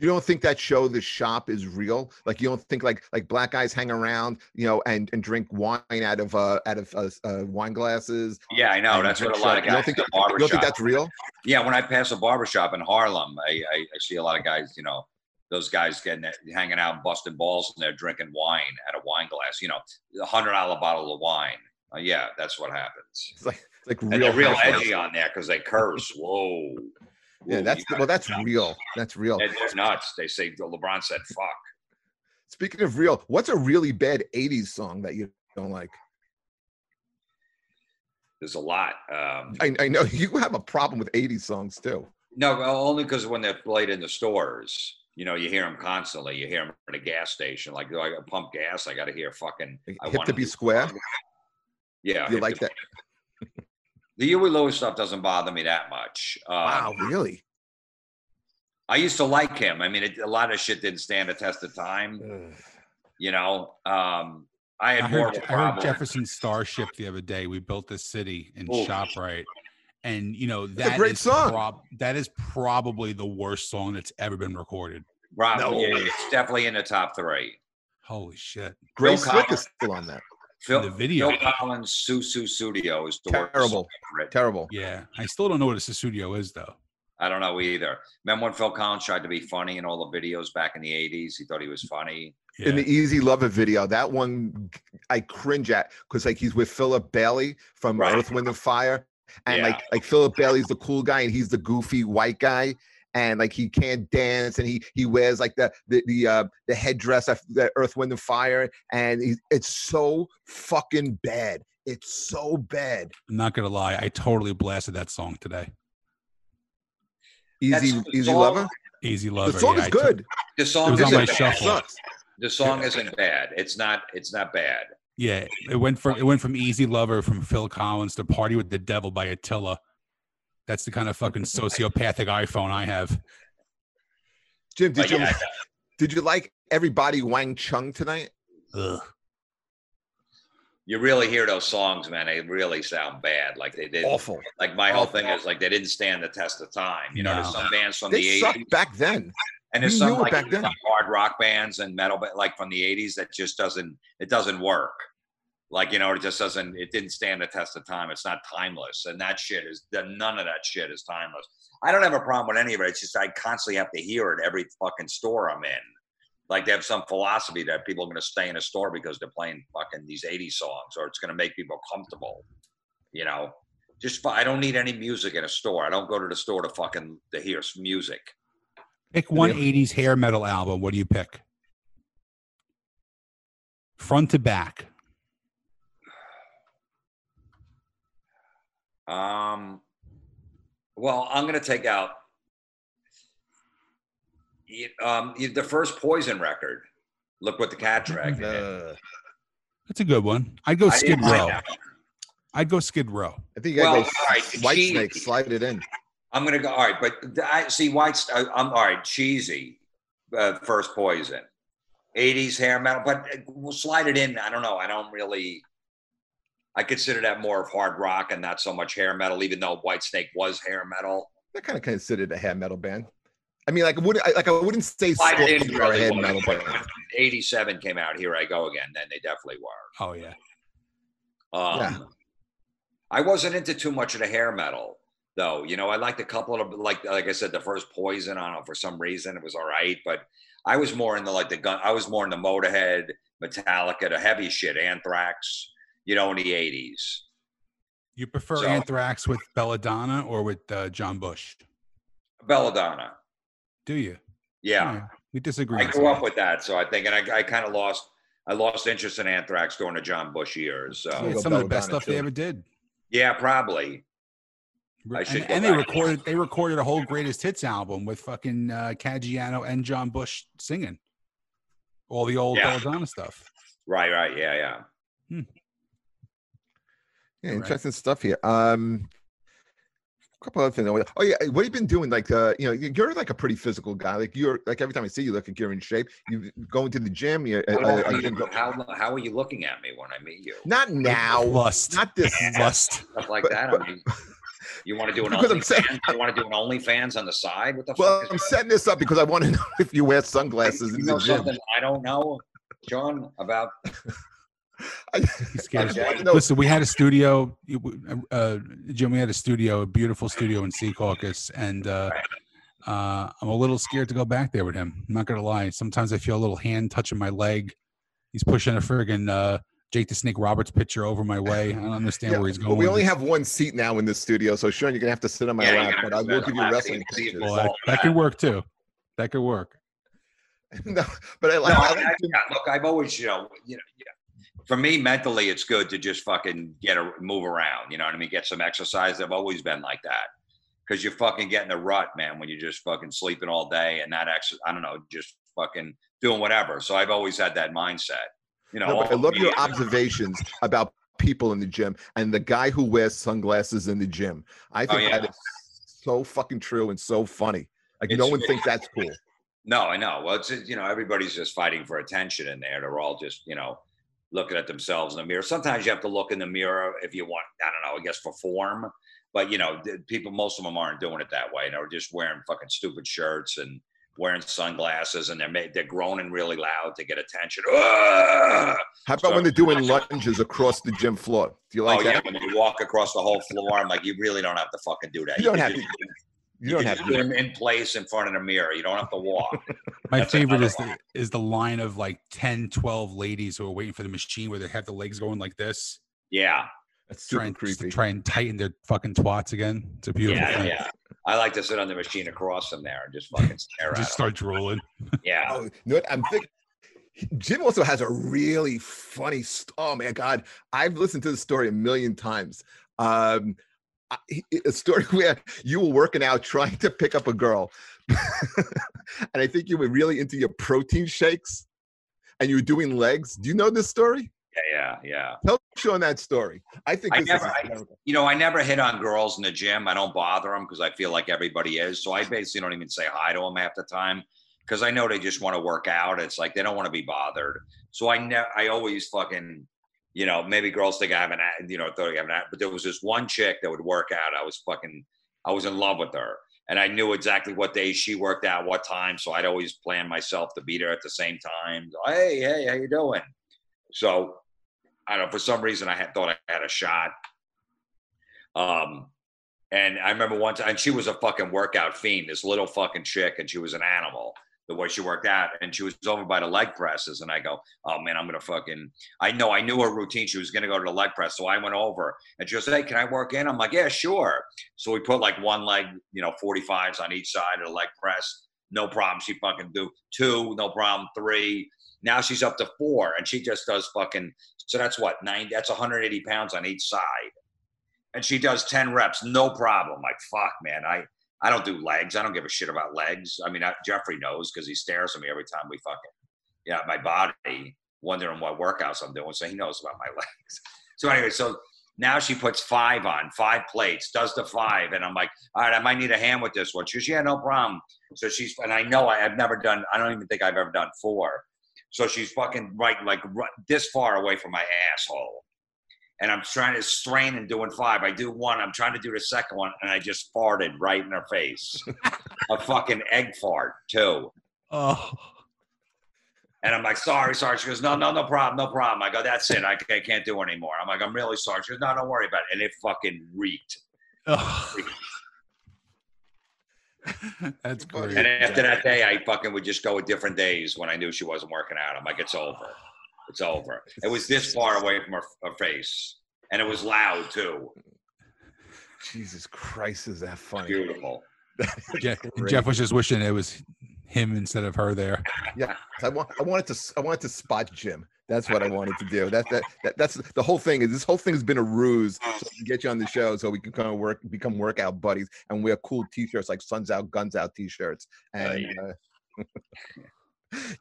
You don't think that show, The Shop, is real? Like you don't think like like black guys hang around, you know, and and drink wine out of uh out of uh, uh, wine glasses. Yeah, I know. That's what a lot of shot. You don't think in that, you don't think that's real? Yeah, when I pass a barbershop in Harlem, I, I, I see a lot of guys, you know, those guys getting hanging out, busting balls, and they're drinking wine out of wine glass. You know, a hundred dollar bottle of wine. Uh, yeah, that's what happens. It's like like real. they're real edgy on there because they curse. Whoa. Yeah, that's well, that's real. That's real. They're, they're nuts. They say LeBron said fuck. Speaking of real, what's a really bad '80s song that you don't like? There's a lot. Um, I, I know you have a problem with '80s songs too. no, only because when they're played in the stores, you know, you hear them constantly. You hear them at a gas station. Like, do I pump gas? I got to hear fucking. Like, I Hip to be square. Yeah. You like that? The Huey Lewis stuff doesn't bother me that much. Um, Wow, really? I used to like him. I mean, it, a lot of shit didn't stand the test of time. You know, um, I had I more heard, of a I heard. Jefferson Starship the other day. We built this city in Ooh. Shoprite. And you know that great is song. prob- that is probably the worst song that's ever been recorded. Rob, No. yeah, it's definitely in the top three. Holy shit! Grace Slick is still on that. Phil, The video. Phil Collins' "Sussudio" is the. Terrible. song. Terrible. Yeah, I still don't know what a Sussudio is though. I don't know either. Remember when Phil Collins tried to be funny in all the videos back in the '80s? He thought he was funny. Yeah. In the Easy Lover video, that one I cringe at because like he's with Philip Bailey from Right. Earth, Wind and Fire, and Yeah. like like Philip Bailey's the cool guy and he's the goofy white guy, and like he can't dance and he he wears like the the the uh the headdress of the earth wind and fire and he, it's so fucking bad it's so bad I'm not gonna lie, I totally blasted that song today. easy That's easy song. lover Easy Lover. the song yeah, is I took- good The song was on my bad. shuffle. sucks The song isn't bad. It's not. It's not bad. yeah, it went from it went from Easy Lover from Phil Collins to Party with the Devil by Attila. That's the kind of fucking sociopathic iPhone I have. jim did But you yeah, did you like everybody wang chung tonight Ugh. you really hear those songs, man. They really sound bad. Like they did. awful Like my whole thing is like they didn't stand the test of time. You know, there's some bands from they the sucked 80s back then and there's we some like back then. some hard rock bands and metal, but like from the 80s that just doesn't it doesn't work. Like you know, it just doesn't. It didn't stand the test of time. It's not timeless, and that shit is none of that shit is timeless. I don't have a problem with any of it. It's just I constantly have to hear it every fucking store I'm in. Like they have some philosophy that people are going to stay in a store because they're playing fucking these 80s songs, or it's going to make people comfortable. You know, just I don't need any music in a store. I don't go to the store to fucking to hear s- music. Pick one 80s hair metal album. What do you pick? Front to back. Um, well, I'm going to take out y- um, the first Poison record. Look what the cat dragged. in. Uh, That's a good one. I'd go I Skid Row. I'd go Skid Row. i think you gotta Well, go all right, white cheesy. snake slide it in I'm gonna go. All right, but I see White's. I, I'm all right. Cheesy, uh, first Poison, '80s hair metal, but uh, we'll slide it in. I don't know. I don't really. I consider that more of hard rock and not so much hair metal, even though Whitesnake was hair metal. they're kind of considered a hair metal band i mean like would I, like i wouldn't say Slide it Scorpions are a really head metal band 87 came out, Here I Go Again, then they definitely were. Oh yeah. Um, Yeah. I wasn't into too much of the hair metal, though. You know, I liked a couple of like like I said, the first Poison. I don't know for some reason it was all right, but I was more into like the gun. I was more into Motorhead, Metallica, the heavy shit, Anthrax. You know, in the '80s. You prefer So- Anthrax with Belladonna or with uh, John Bush? Belladonna. Do you? Yeah, Alright, We disagree. I grew up with that, so I think, and I, I kind of lost. I lost interest in Anthrax during the John Bush years. So Yeah, some of the best Belladonna, stuff they ever did. yeah, probably. I should and, and they recorded they recorded a whole greatest hits album with fucking uh, Caggiano and John Bush singing all the old Yeah. Belladonna stuff. Right, right, yeah, yeah. Yeah, Right. interesting stuff here. Um, a couple other things. Oh yeah, what have you been doing? Like, uh, you know, you're like a pretty physical guy. Like you're like every time I see you, look like you're in shape. You going to the gym. You, uh, How, uh, are uh, you- go- how, how are you looking at me when I meet you? not now, Lust. not this. Lust. Stuff like that. I mean, you want to do an Because I'm saying- OnlyFans? You want to do an OnlyFans on the side? What the Well, fuck I'm setting this up because I want to know if you wear sunglasses you in know the gym. something I don't know, John, about I, He's scared. I just want to know. Listen, we had a studio, uh, Jim. We had a studio, a beautiful studio in Secaucus, and uh, uh, I'm a little scared to go back there with him. I'm not gonna lie. Sometimes I feel a little hand touching my leg. He's pushing a friggin' uh, Jake the Snake Roberts picture over my way. I don't understand Yeah, where he's but going. we only have one seat now in this studio, so Sean, you're gonna have to sit on my Yeah, lap. But I have to will give you my lap wrestling can pictures. Well, that, that could work too. That could work. no, but I No, like. I, I I, like to- yeah, look, I've always, you know, you know, yeah. For me mentally, it's good to just fucking get a move around. You know what I mean? Get some exercise. I've always been like that because you fucking get in a rut, man, when you're just fucking sleeping all day and not actually, I don't know, just fucking doing whatever. So I've always had that mindset. You know, No, I love your observations about people in the gym and the guy who wears sunglasses in the gym. I oh, think Oh, yeah. that is so fucking true and so funny. Like no one thinks that's cool. No, I know. Well, it's you know everybody's just fighting for attention in there. They're all just you know looking at themselves in the mirror. Sometimes you have to look in the mirror if you want. I don't know. I guess for form, but you know, the people. Most of them aren't doing it that way. They're just wearing fucking stupid shirts and wearing sunglasses, and they're ma- they're groaning really loud to get attention. Ugh! How about So- when they're doing lunges across the gym floor? Do you like oh yeah, when you walk across the whole floor, I'm like, you really don't have to fucking do that. You don't have to- You don't can have just to. do them in place in front of the mirror. You don't have to walk. My That's favorite is the is the line of like 10, 12 ladies who are waiting for the machine where they have the legs going like this. yeah. That's super try and, to creepy. try and tighten their fucking twats again. It's a beautiful Yeah, thing. yeah. I like to sit on the machine across from there and just fucking stare at Just them. start drooling. Yeah. Oh, you know what? I'm thinking. Jim also has a really funny. St- oh my god, I've listened to the story a million times. Um, I- he- a story where you were working out trying to pick up a girl, and I think you were really into your protein shakes, and you were doing legs. Do you know this story? Yeah, yeah, yeah. Tell Sean that story. I think I never- I- You know, I never hit on girls in the gym. I don't bother them because I feel like everybody is. So I basically don't even say hi to them half the time because I know they just want to work out. It's like they don't want to be bothered. So I never, I always fucking, you know, maybe girls think I have an, you know, thought I have an, but there was this one chick that would work out. I was fucking, I was in love with her. And I knew exactly what day she worked out, what time. So I'd always plan myself to be her at the same time. Hey, hey, how you doing? So I don't know. For some reason, I had thought I had a shot. Um, and I remember one time, and she was a fucking workout fiend, this little fucking chick, and she was an animal the way she worked out. And she was over by the leg presses. And I go, oh man, I'm going to fucking, I know, I knew her routine. She was going to go to the leg press. So I went over and she goes, hey, can I work in? I'm like, yeah, sure. So we put like one leg, you know, 45s on each side of the leg press. No problem. She fucking do two, no problem. Three. Now she's up to four and she just does fucking, so that's what, nine, that's 180 pounds on each side. And she does 10 reps, no problem. Like, fuck, man. I, I don't do legs. I don't give a shit about legs. I mean, I, Jeffrey knows because he stares at me every time we fucking, yeah, my body, wondering what workouts I'm doing. So he knows about my legs. So anyway, so now she puts five on, five plates, does the five. And I'm like, all right, I might need a hand with this one. She goes, yeah, no problem. So she's, and I know I, I've never done, I don't even think I've ever done four. So she's fucking right, like right, this far away from my asshole. And I'm trying to strain and doing five. I do one, I'm trying to do the second one, and I just farted right in her face. a fucking egg fart, too. Oh, And I'm like, sorry, sorry. She goes, no, no, no problem, no problem. I go, that's it. I, I can't do it anymore. I'm like, I'm really sorry. She goes, no, don't worry about it. And it fucking reeked. oh. That's great. And after that day, I fucking would just go with different days when I knew she wasn't working out. I'm like, it's over. It's over. It was this far away from her, her face. And it was loud, too. Jesus Christ, is that funny? Beautiful. Jeff, Jeff was just wishing it was him instead of her there. Yeah, I want I wanted to s- I wanted to spot Jim. That's what I wanted to do. That, that that that's the whole thing. Is this whole thing has been a ruse so we can get you on the show so we can kind of work become workout buddies and wear cool T-shirts like "Suns Out, Guns Out" T-shirts. And uh,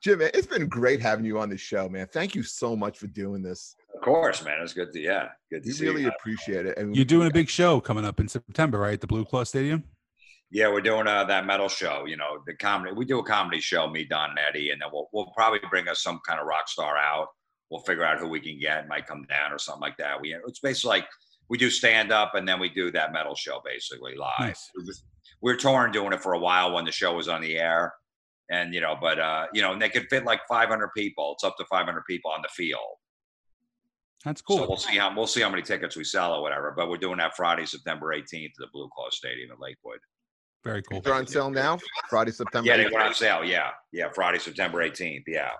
Jim, it's been great having you on the show, man. Thank you so much for doing this. Of course, man. It's good to, yeah. Good to We see really you. appreciate it. And You're doing a big show coming up in September, right? At the Blue Claw Stadium. Yeah, we're doing uh, that metal show. You know, the comedy. We do a comedy show, me, Don, and Eddie, and then we'll we'll probably bring us some kind of rock star out. We'll figure out who we can get. Might come down or something like that. We it's basically like we do stand up and then we do that metal show basically live. Nice. We're, just, we're touring doing it for a while when the show was on the air, and you know, but uh, you know, and they could fit like 500 people. It's up to 500 people on the field. That's So cool. we'll see how we'll see how many tickets we sell or whatever. But we're doing that Friday, September 18th at the Blue Claw Stadium in Lakewood. Very cool. they're on sale now. Friday, September. Yeah, they 18th. went on sale. Yeah, yeah, Friday, September 18th. Yeah,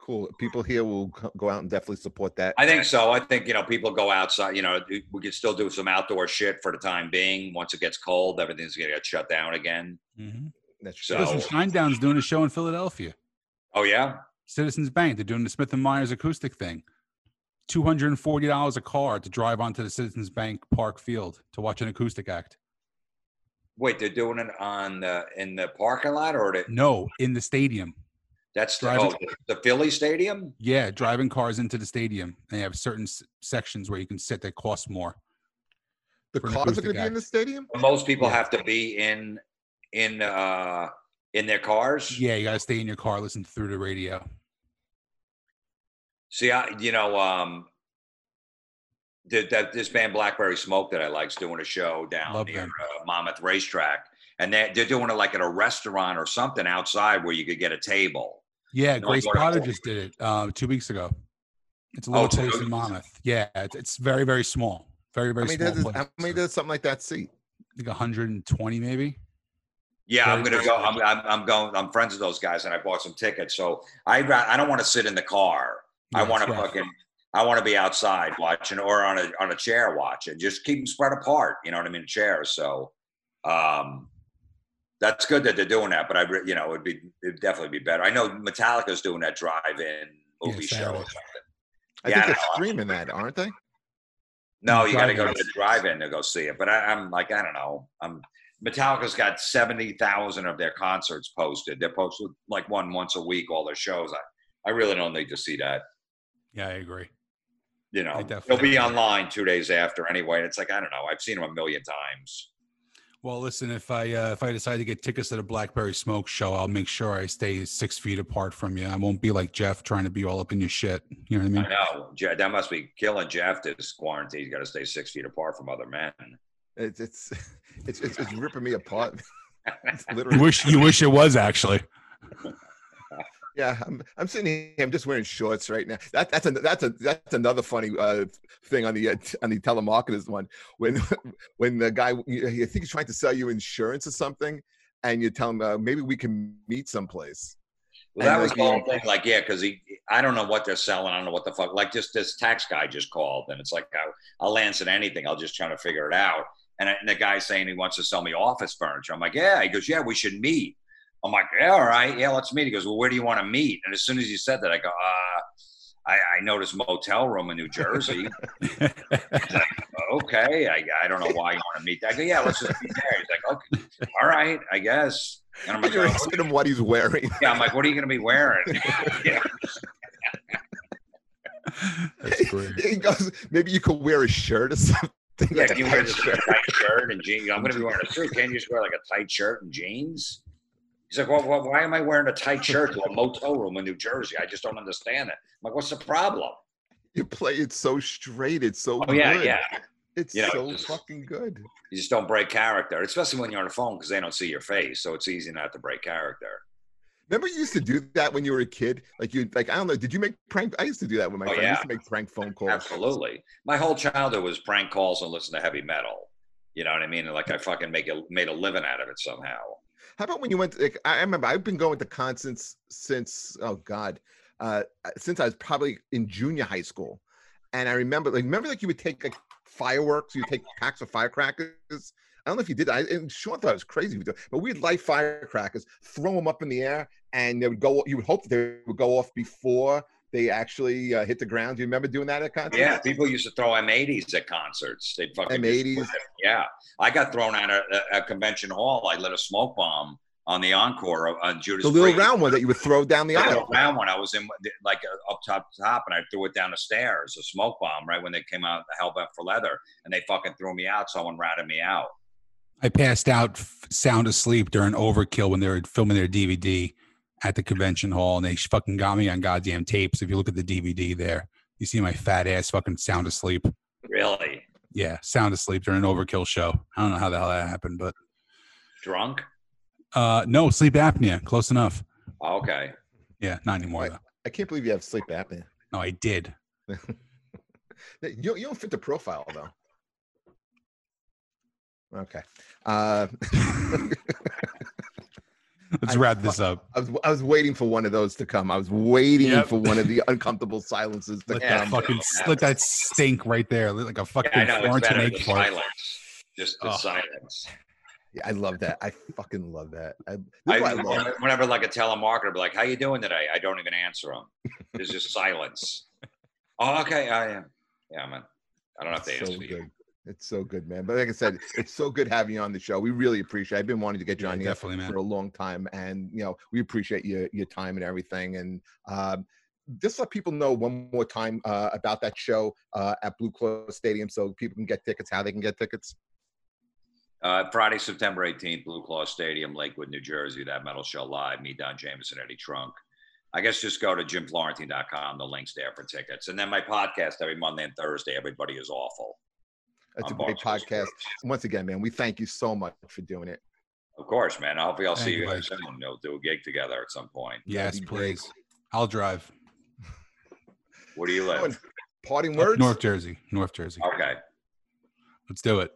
Cool. People here will go out and definitely support that. I think so. I think you know people go outside. You know, we can still do some outdoor shit for the time being. Once it gets cold, everything's gonna get shut down again. hmm That's So- true. Listen, Shinedown's doing a show in Philadelphia. Oh yeah, Citizens Bank. They're doing the Smith and Myers acoustic thing. Two hundred and forty dollars a car to drive onto the Citizens Bank Park Field to watch an acoustic act. wait, they're doing it on the in the parking lot or the, No, in the stadium. that's the, Driving- oh, the Philly Stadium. Yeah, driving cars into the stadium. They have certain s- sections where you can sit that cost more. the cars are going to be in the stadium. Most people Yeah. have to be in in uh in their cars. Yeah, you gotta stay in your car, listen through the radio. See, I you know um. The, that this band Blackberry Smoke that I like's doing a show down Love near uh, Monmouth Racetrack, and they they're doing it like at a restaurant or something outside where you could get a table. Yeah, No, Grace I Potter just did it uh, two weeks ago. It's a Oh, little two place in. Monmouth. Yeah, it's, it's very very small, very How very many, small. does, place. how many does something like that seat? I think 120 maybe. Yeah, I'm gonna go. I'm, I'm, I'm going. I'm friends with those guys, and I bought some tickets. So I I don't want to sit in the car. I want to fucking. I want to be outside watching or on a on a chair watching. Just keep them spread apart. You know what I mean? Chairs. So um, that's good that they're doing that. But I, you know, it'd be it'd definitely be better. I know Metallica's doing that drive-in movie show or something. I Yeah, think they're streaming that, aren't they? No, you got to go to the drive-in to go see it. But I, I'm like, I don't know. I'm Metallica's got seventy thousand of their concerts posted. They're posted like one once a week. All their shows. I, I really don't need to see that. Yeah, I agree. You know, they'll be online two days after anyway. It's like I don't know. I've seen them a million times. Well, listen, if I uh, if I decide to get tickets to the Blackberry Smoke show, I'll make sure I stay six feet apart from you. I won't be like Jeff trying to be all up in your shit. You know what I mean? I know that must be killing Jeff. This quarantine, he's got to stay six feet apart from other men. It's it's it's it's, it's ripping me apart. It's You literally. wish you wish it was actually. Yeah, I'm I'm sitting here. I'm just wearing shorts right now. That that's a that's a that's another funny uh, thing on the uh, on the telemarketers one. When when the guy you- I think he's trying to sell you insurance or something, and you tell him uh, maybe we can meet someplace. Well, that And, was like, the whole thing. Like, yeah, because he, I don't know what they're selling. I don't know what the fuck. Like, just this tax guy just called, and it's like I, I'll answer anything. I'll just try to figure it out. And, I- and the guy's saying he wants to sell me office furniture. I'm like, yeah. He goes, yeah, we should meet. I'm like, yeah, all right, yeah, let's meet. He goes, well, where do you want to meet? And as soon as you said that, I go, uh, I, I noticed motel room in New Jersey. okay, I, I don't know why you want to meet. I go, yeah, let's just meet there. He's like, okay, all right, I guess. And I'm like, you're "Oh, asking him what he's wearing. yeah, I'm like, what are you going to be wearing? yeah. That's great. he goes, maybe you could wear a shirt or something. Yeah, like can you wear shirt." tight shirt and jeans? I'm going to be wearing a suit. Can't you just wear like a tight shirt and jeans? He's like, well, well, why am I wearing a tight shirt to a motel room in New Jersey? I just don't understand it. I'm like, what's the problem? You play it so straight. It's so Oh, yeah, good. yeah. It's You know, so just- fucking good. You just don't break character, especially when you're on the phone because they don't see your face. So it's easy not to break character. Remember you used to do that when you were a kid? Like you like I don't know, did you make prank I used to do that with my Oh, friend. I yeah. used to make prank phone calls. Absolutely. My whole childhood was prank calls and listen to heavy metal. You know what I mean? And like I fucking make a made a living out of it somehow. How about when you went? To, like, I I remember I've been going to concerts since oh god, uh, since I was probably in junior high school, and I remember like remember like you would take like fireworks, you take packs of firecrackers. I don't know if you did. I and Sean thought it was crazy, but we'd light firecrackers, throw them up in the air, and they would go. You would hope that they would go off before they actually uh, hit the ground. Do you remember doing that at concerts? Yeah, people used to throw M80s at concerts. They'd fucking M80s. Yeah, I got thrown out of a, a convention hall. I lit a smoke bomb on the encore of- on Judas the little Priest. round one that you would throw down the The aisle. round one. I was in like uh, up top top, and I threw it down the stairs. A smoke bomb right when they came out the Hellbent for Leather, and they fucking threw me out. Someone ratted me out. I passed out sound asleep during Overkill when they were filming their DVD at the convention hall, and they fucking got me on goddamn tapes. If you look at the DVD there, you see my fat ass fucking sound asleep. Really Yeah, sound asleep during an Overkill show. I don't know how the hell that happened, but drunk? uh, no sleep apnea, close enough. Okay. Yeah, not anymore Right. though. I can't believe you have sleep apnea. No, I did. You, you don't fit the profile though. Okay. Uh, Let's I wrap this up. I was I was waiting for one of those to come. I was waiting Yep. for one of the uncomfortable silences to Let Yeah. that come. fucking let that stink right there, like a fucking Yeah, I know it's Florentine egg fart. silence. Just the Oh. silence. Yeah, I love that. I fucking love that. I, I, I love whenever, whenever like a telemarketer be like, "How you doing today?" I don't even answer them. There's just silence. Oh, okay. I am. Yeah, man. I don't have to It's answer so you. Good. It's so good, man. But like I said, it's so good having you on the show. We really appreciate. I've been wanting to get you Yeah, on here definitely, man. for a long time, and you know we appreciate your your time and everything. And um, just let people know one more time uh, about that show uh, at Blue Claw Stadium, so people can get tickets. How they can get tickets. Uh, Friday, September 18th, Blue Claw Stadium, Lakewood, New Jersey. That metal show live. Me, Don Jamieson, Eddie Trunk. I guess just go to jimflorentine.com. The link's there for tickets. And then my podcast every Monday and Thursday. Everybody is awful. That's a great Barstool podcast. Sports. Once again, man, we thank you so much for doing it. Of course, man. Hopefully, I'll Thank see you, you guys soon. We'll do a gig together at some point. Yes, be great. please. I'll drive. Where do you and live? parting Up words. North Jersey. North Jersey. Okay. Let's do it.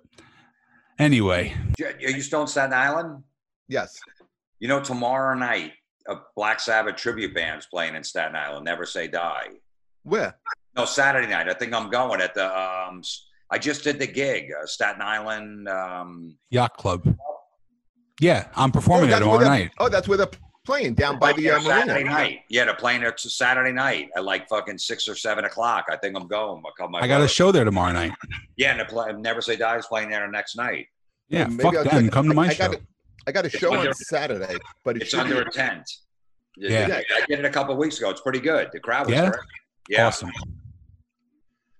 Anyway, Are you still in Staten Island? Yes. You know, tomorrow night, a Black Sabbath tribute band's playing in Staten Island. Never Say Die. Where? No, Saturday night. I think I'm going at the. Um, s- I just did the gig, uh, Staten Island. Um, Yacht Club. Yeah, I'm performing there that's where tomorrow night. Oh, that's where they're playing down by the uh, Saturday marina. night. Yeah, they're playing it Saturday night at like fucking six or seven o'clock. I think I'm going. I'll call my I got a show there tomorrow night. Yeah, and the play, Never Say Die is playing there the next night. Yeah, Maybe fuck I'll them. check- Come to my I, I show. Got a, I got a It's show on Saturday, but it It's under be, a tent. Yeah. I did it a couple of weeks ago. It's pretty good. The crowd was Yeah? great. Yeah. Awesome.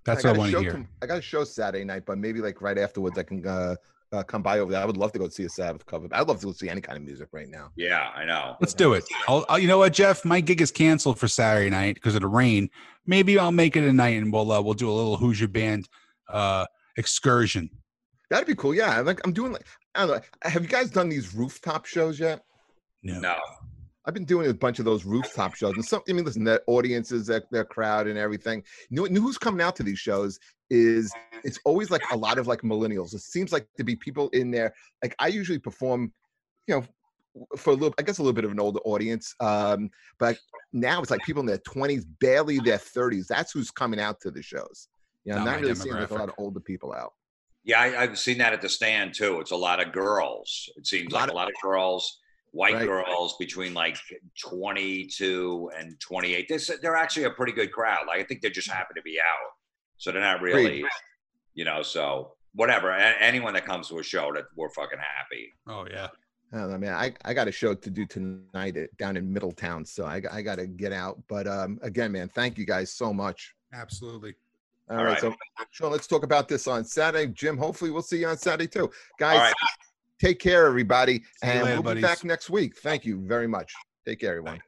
That's I what I got a want show to hear. tom- I got a show Saturday night, but maybe like right afterwards I can uh, uh, come by over there. I would love to go see a Sabbath cover. I'd love to go see any kind of music right now. Yeah, I know. Let's do it. I'll, I'll, you know what, Jeff? My gig is canceled for Saturday night because of the rain. Maybe I'll make it a night and we'll uh, we'll do a little Hoosier band uh, excursion. That'd be cool. Yeah, like I'm doing like I don't know. Have you guys done these rooftop shows yet? No. No. I've been doing a bunch of those rooftop shows, and some. I mean, listen, their audiences, their, their crowd, and everything. You know, you know who's coming out to these shows is it's always like a lot of like millennials. It seems like to be people in there. Like I usually perform, you know, for a little, I guess a little bit of an older audience. Um, but now it's like people in their twenties, barely their thirties. That's who's coming out to the shows. You know, Not not really seeing like a lot of older people out. Yeah, I, I've seen that at the stand too. It's a lot of girls. It seems Lot like of- a lot of girls, white Right. girls between like 22 and 28. This, they're actually a pretty good crowd. Like I think they're just happy to be out. So they're not really, you know, so whatever. A- anyone that comes to a show that we're fucking happy. Oh yeah. I don't know, man. I, I got a show to do tonight at, down in Middletown, so I, I got to get out. But um, again, man, thank you guys so much. Absolutely. All All right, right. so Sean, let's talk about this on Saturday. Jim, hopefully we'll see you on Saturday too, guys. Take care, everybody, See and later, we'll be back next week. Thank you very much. Take care, everyone.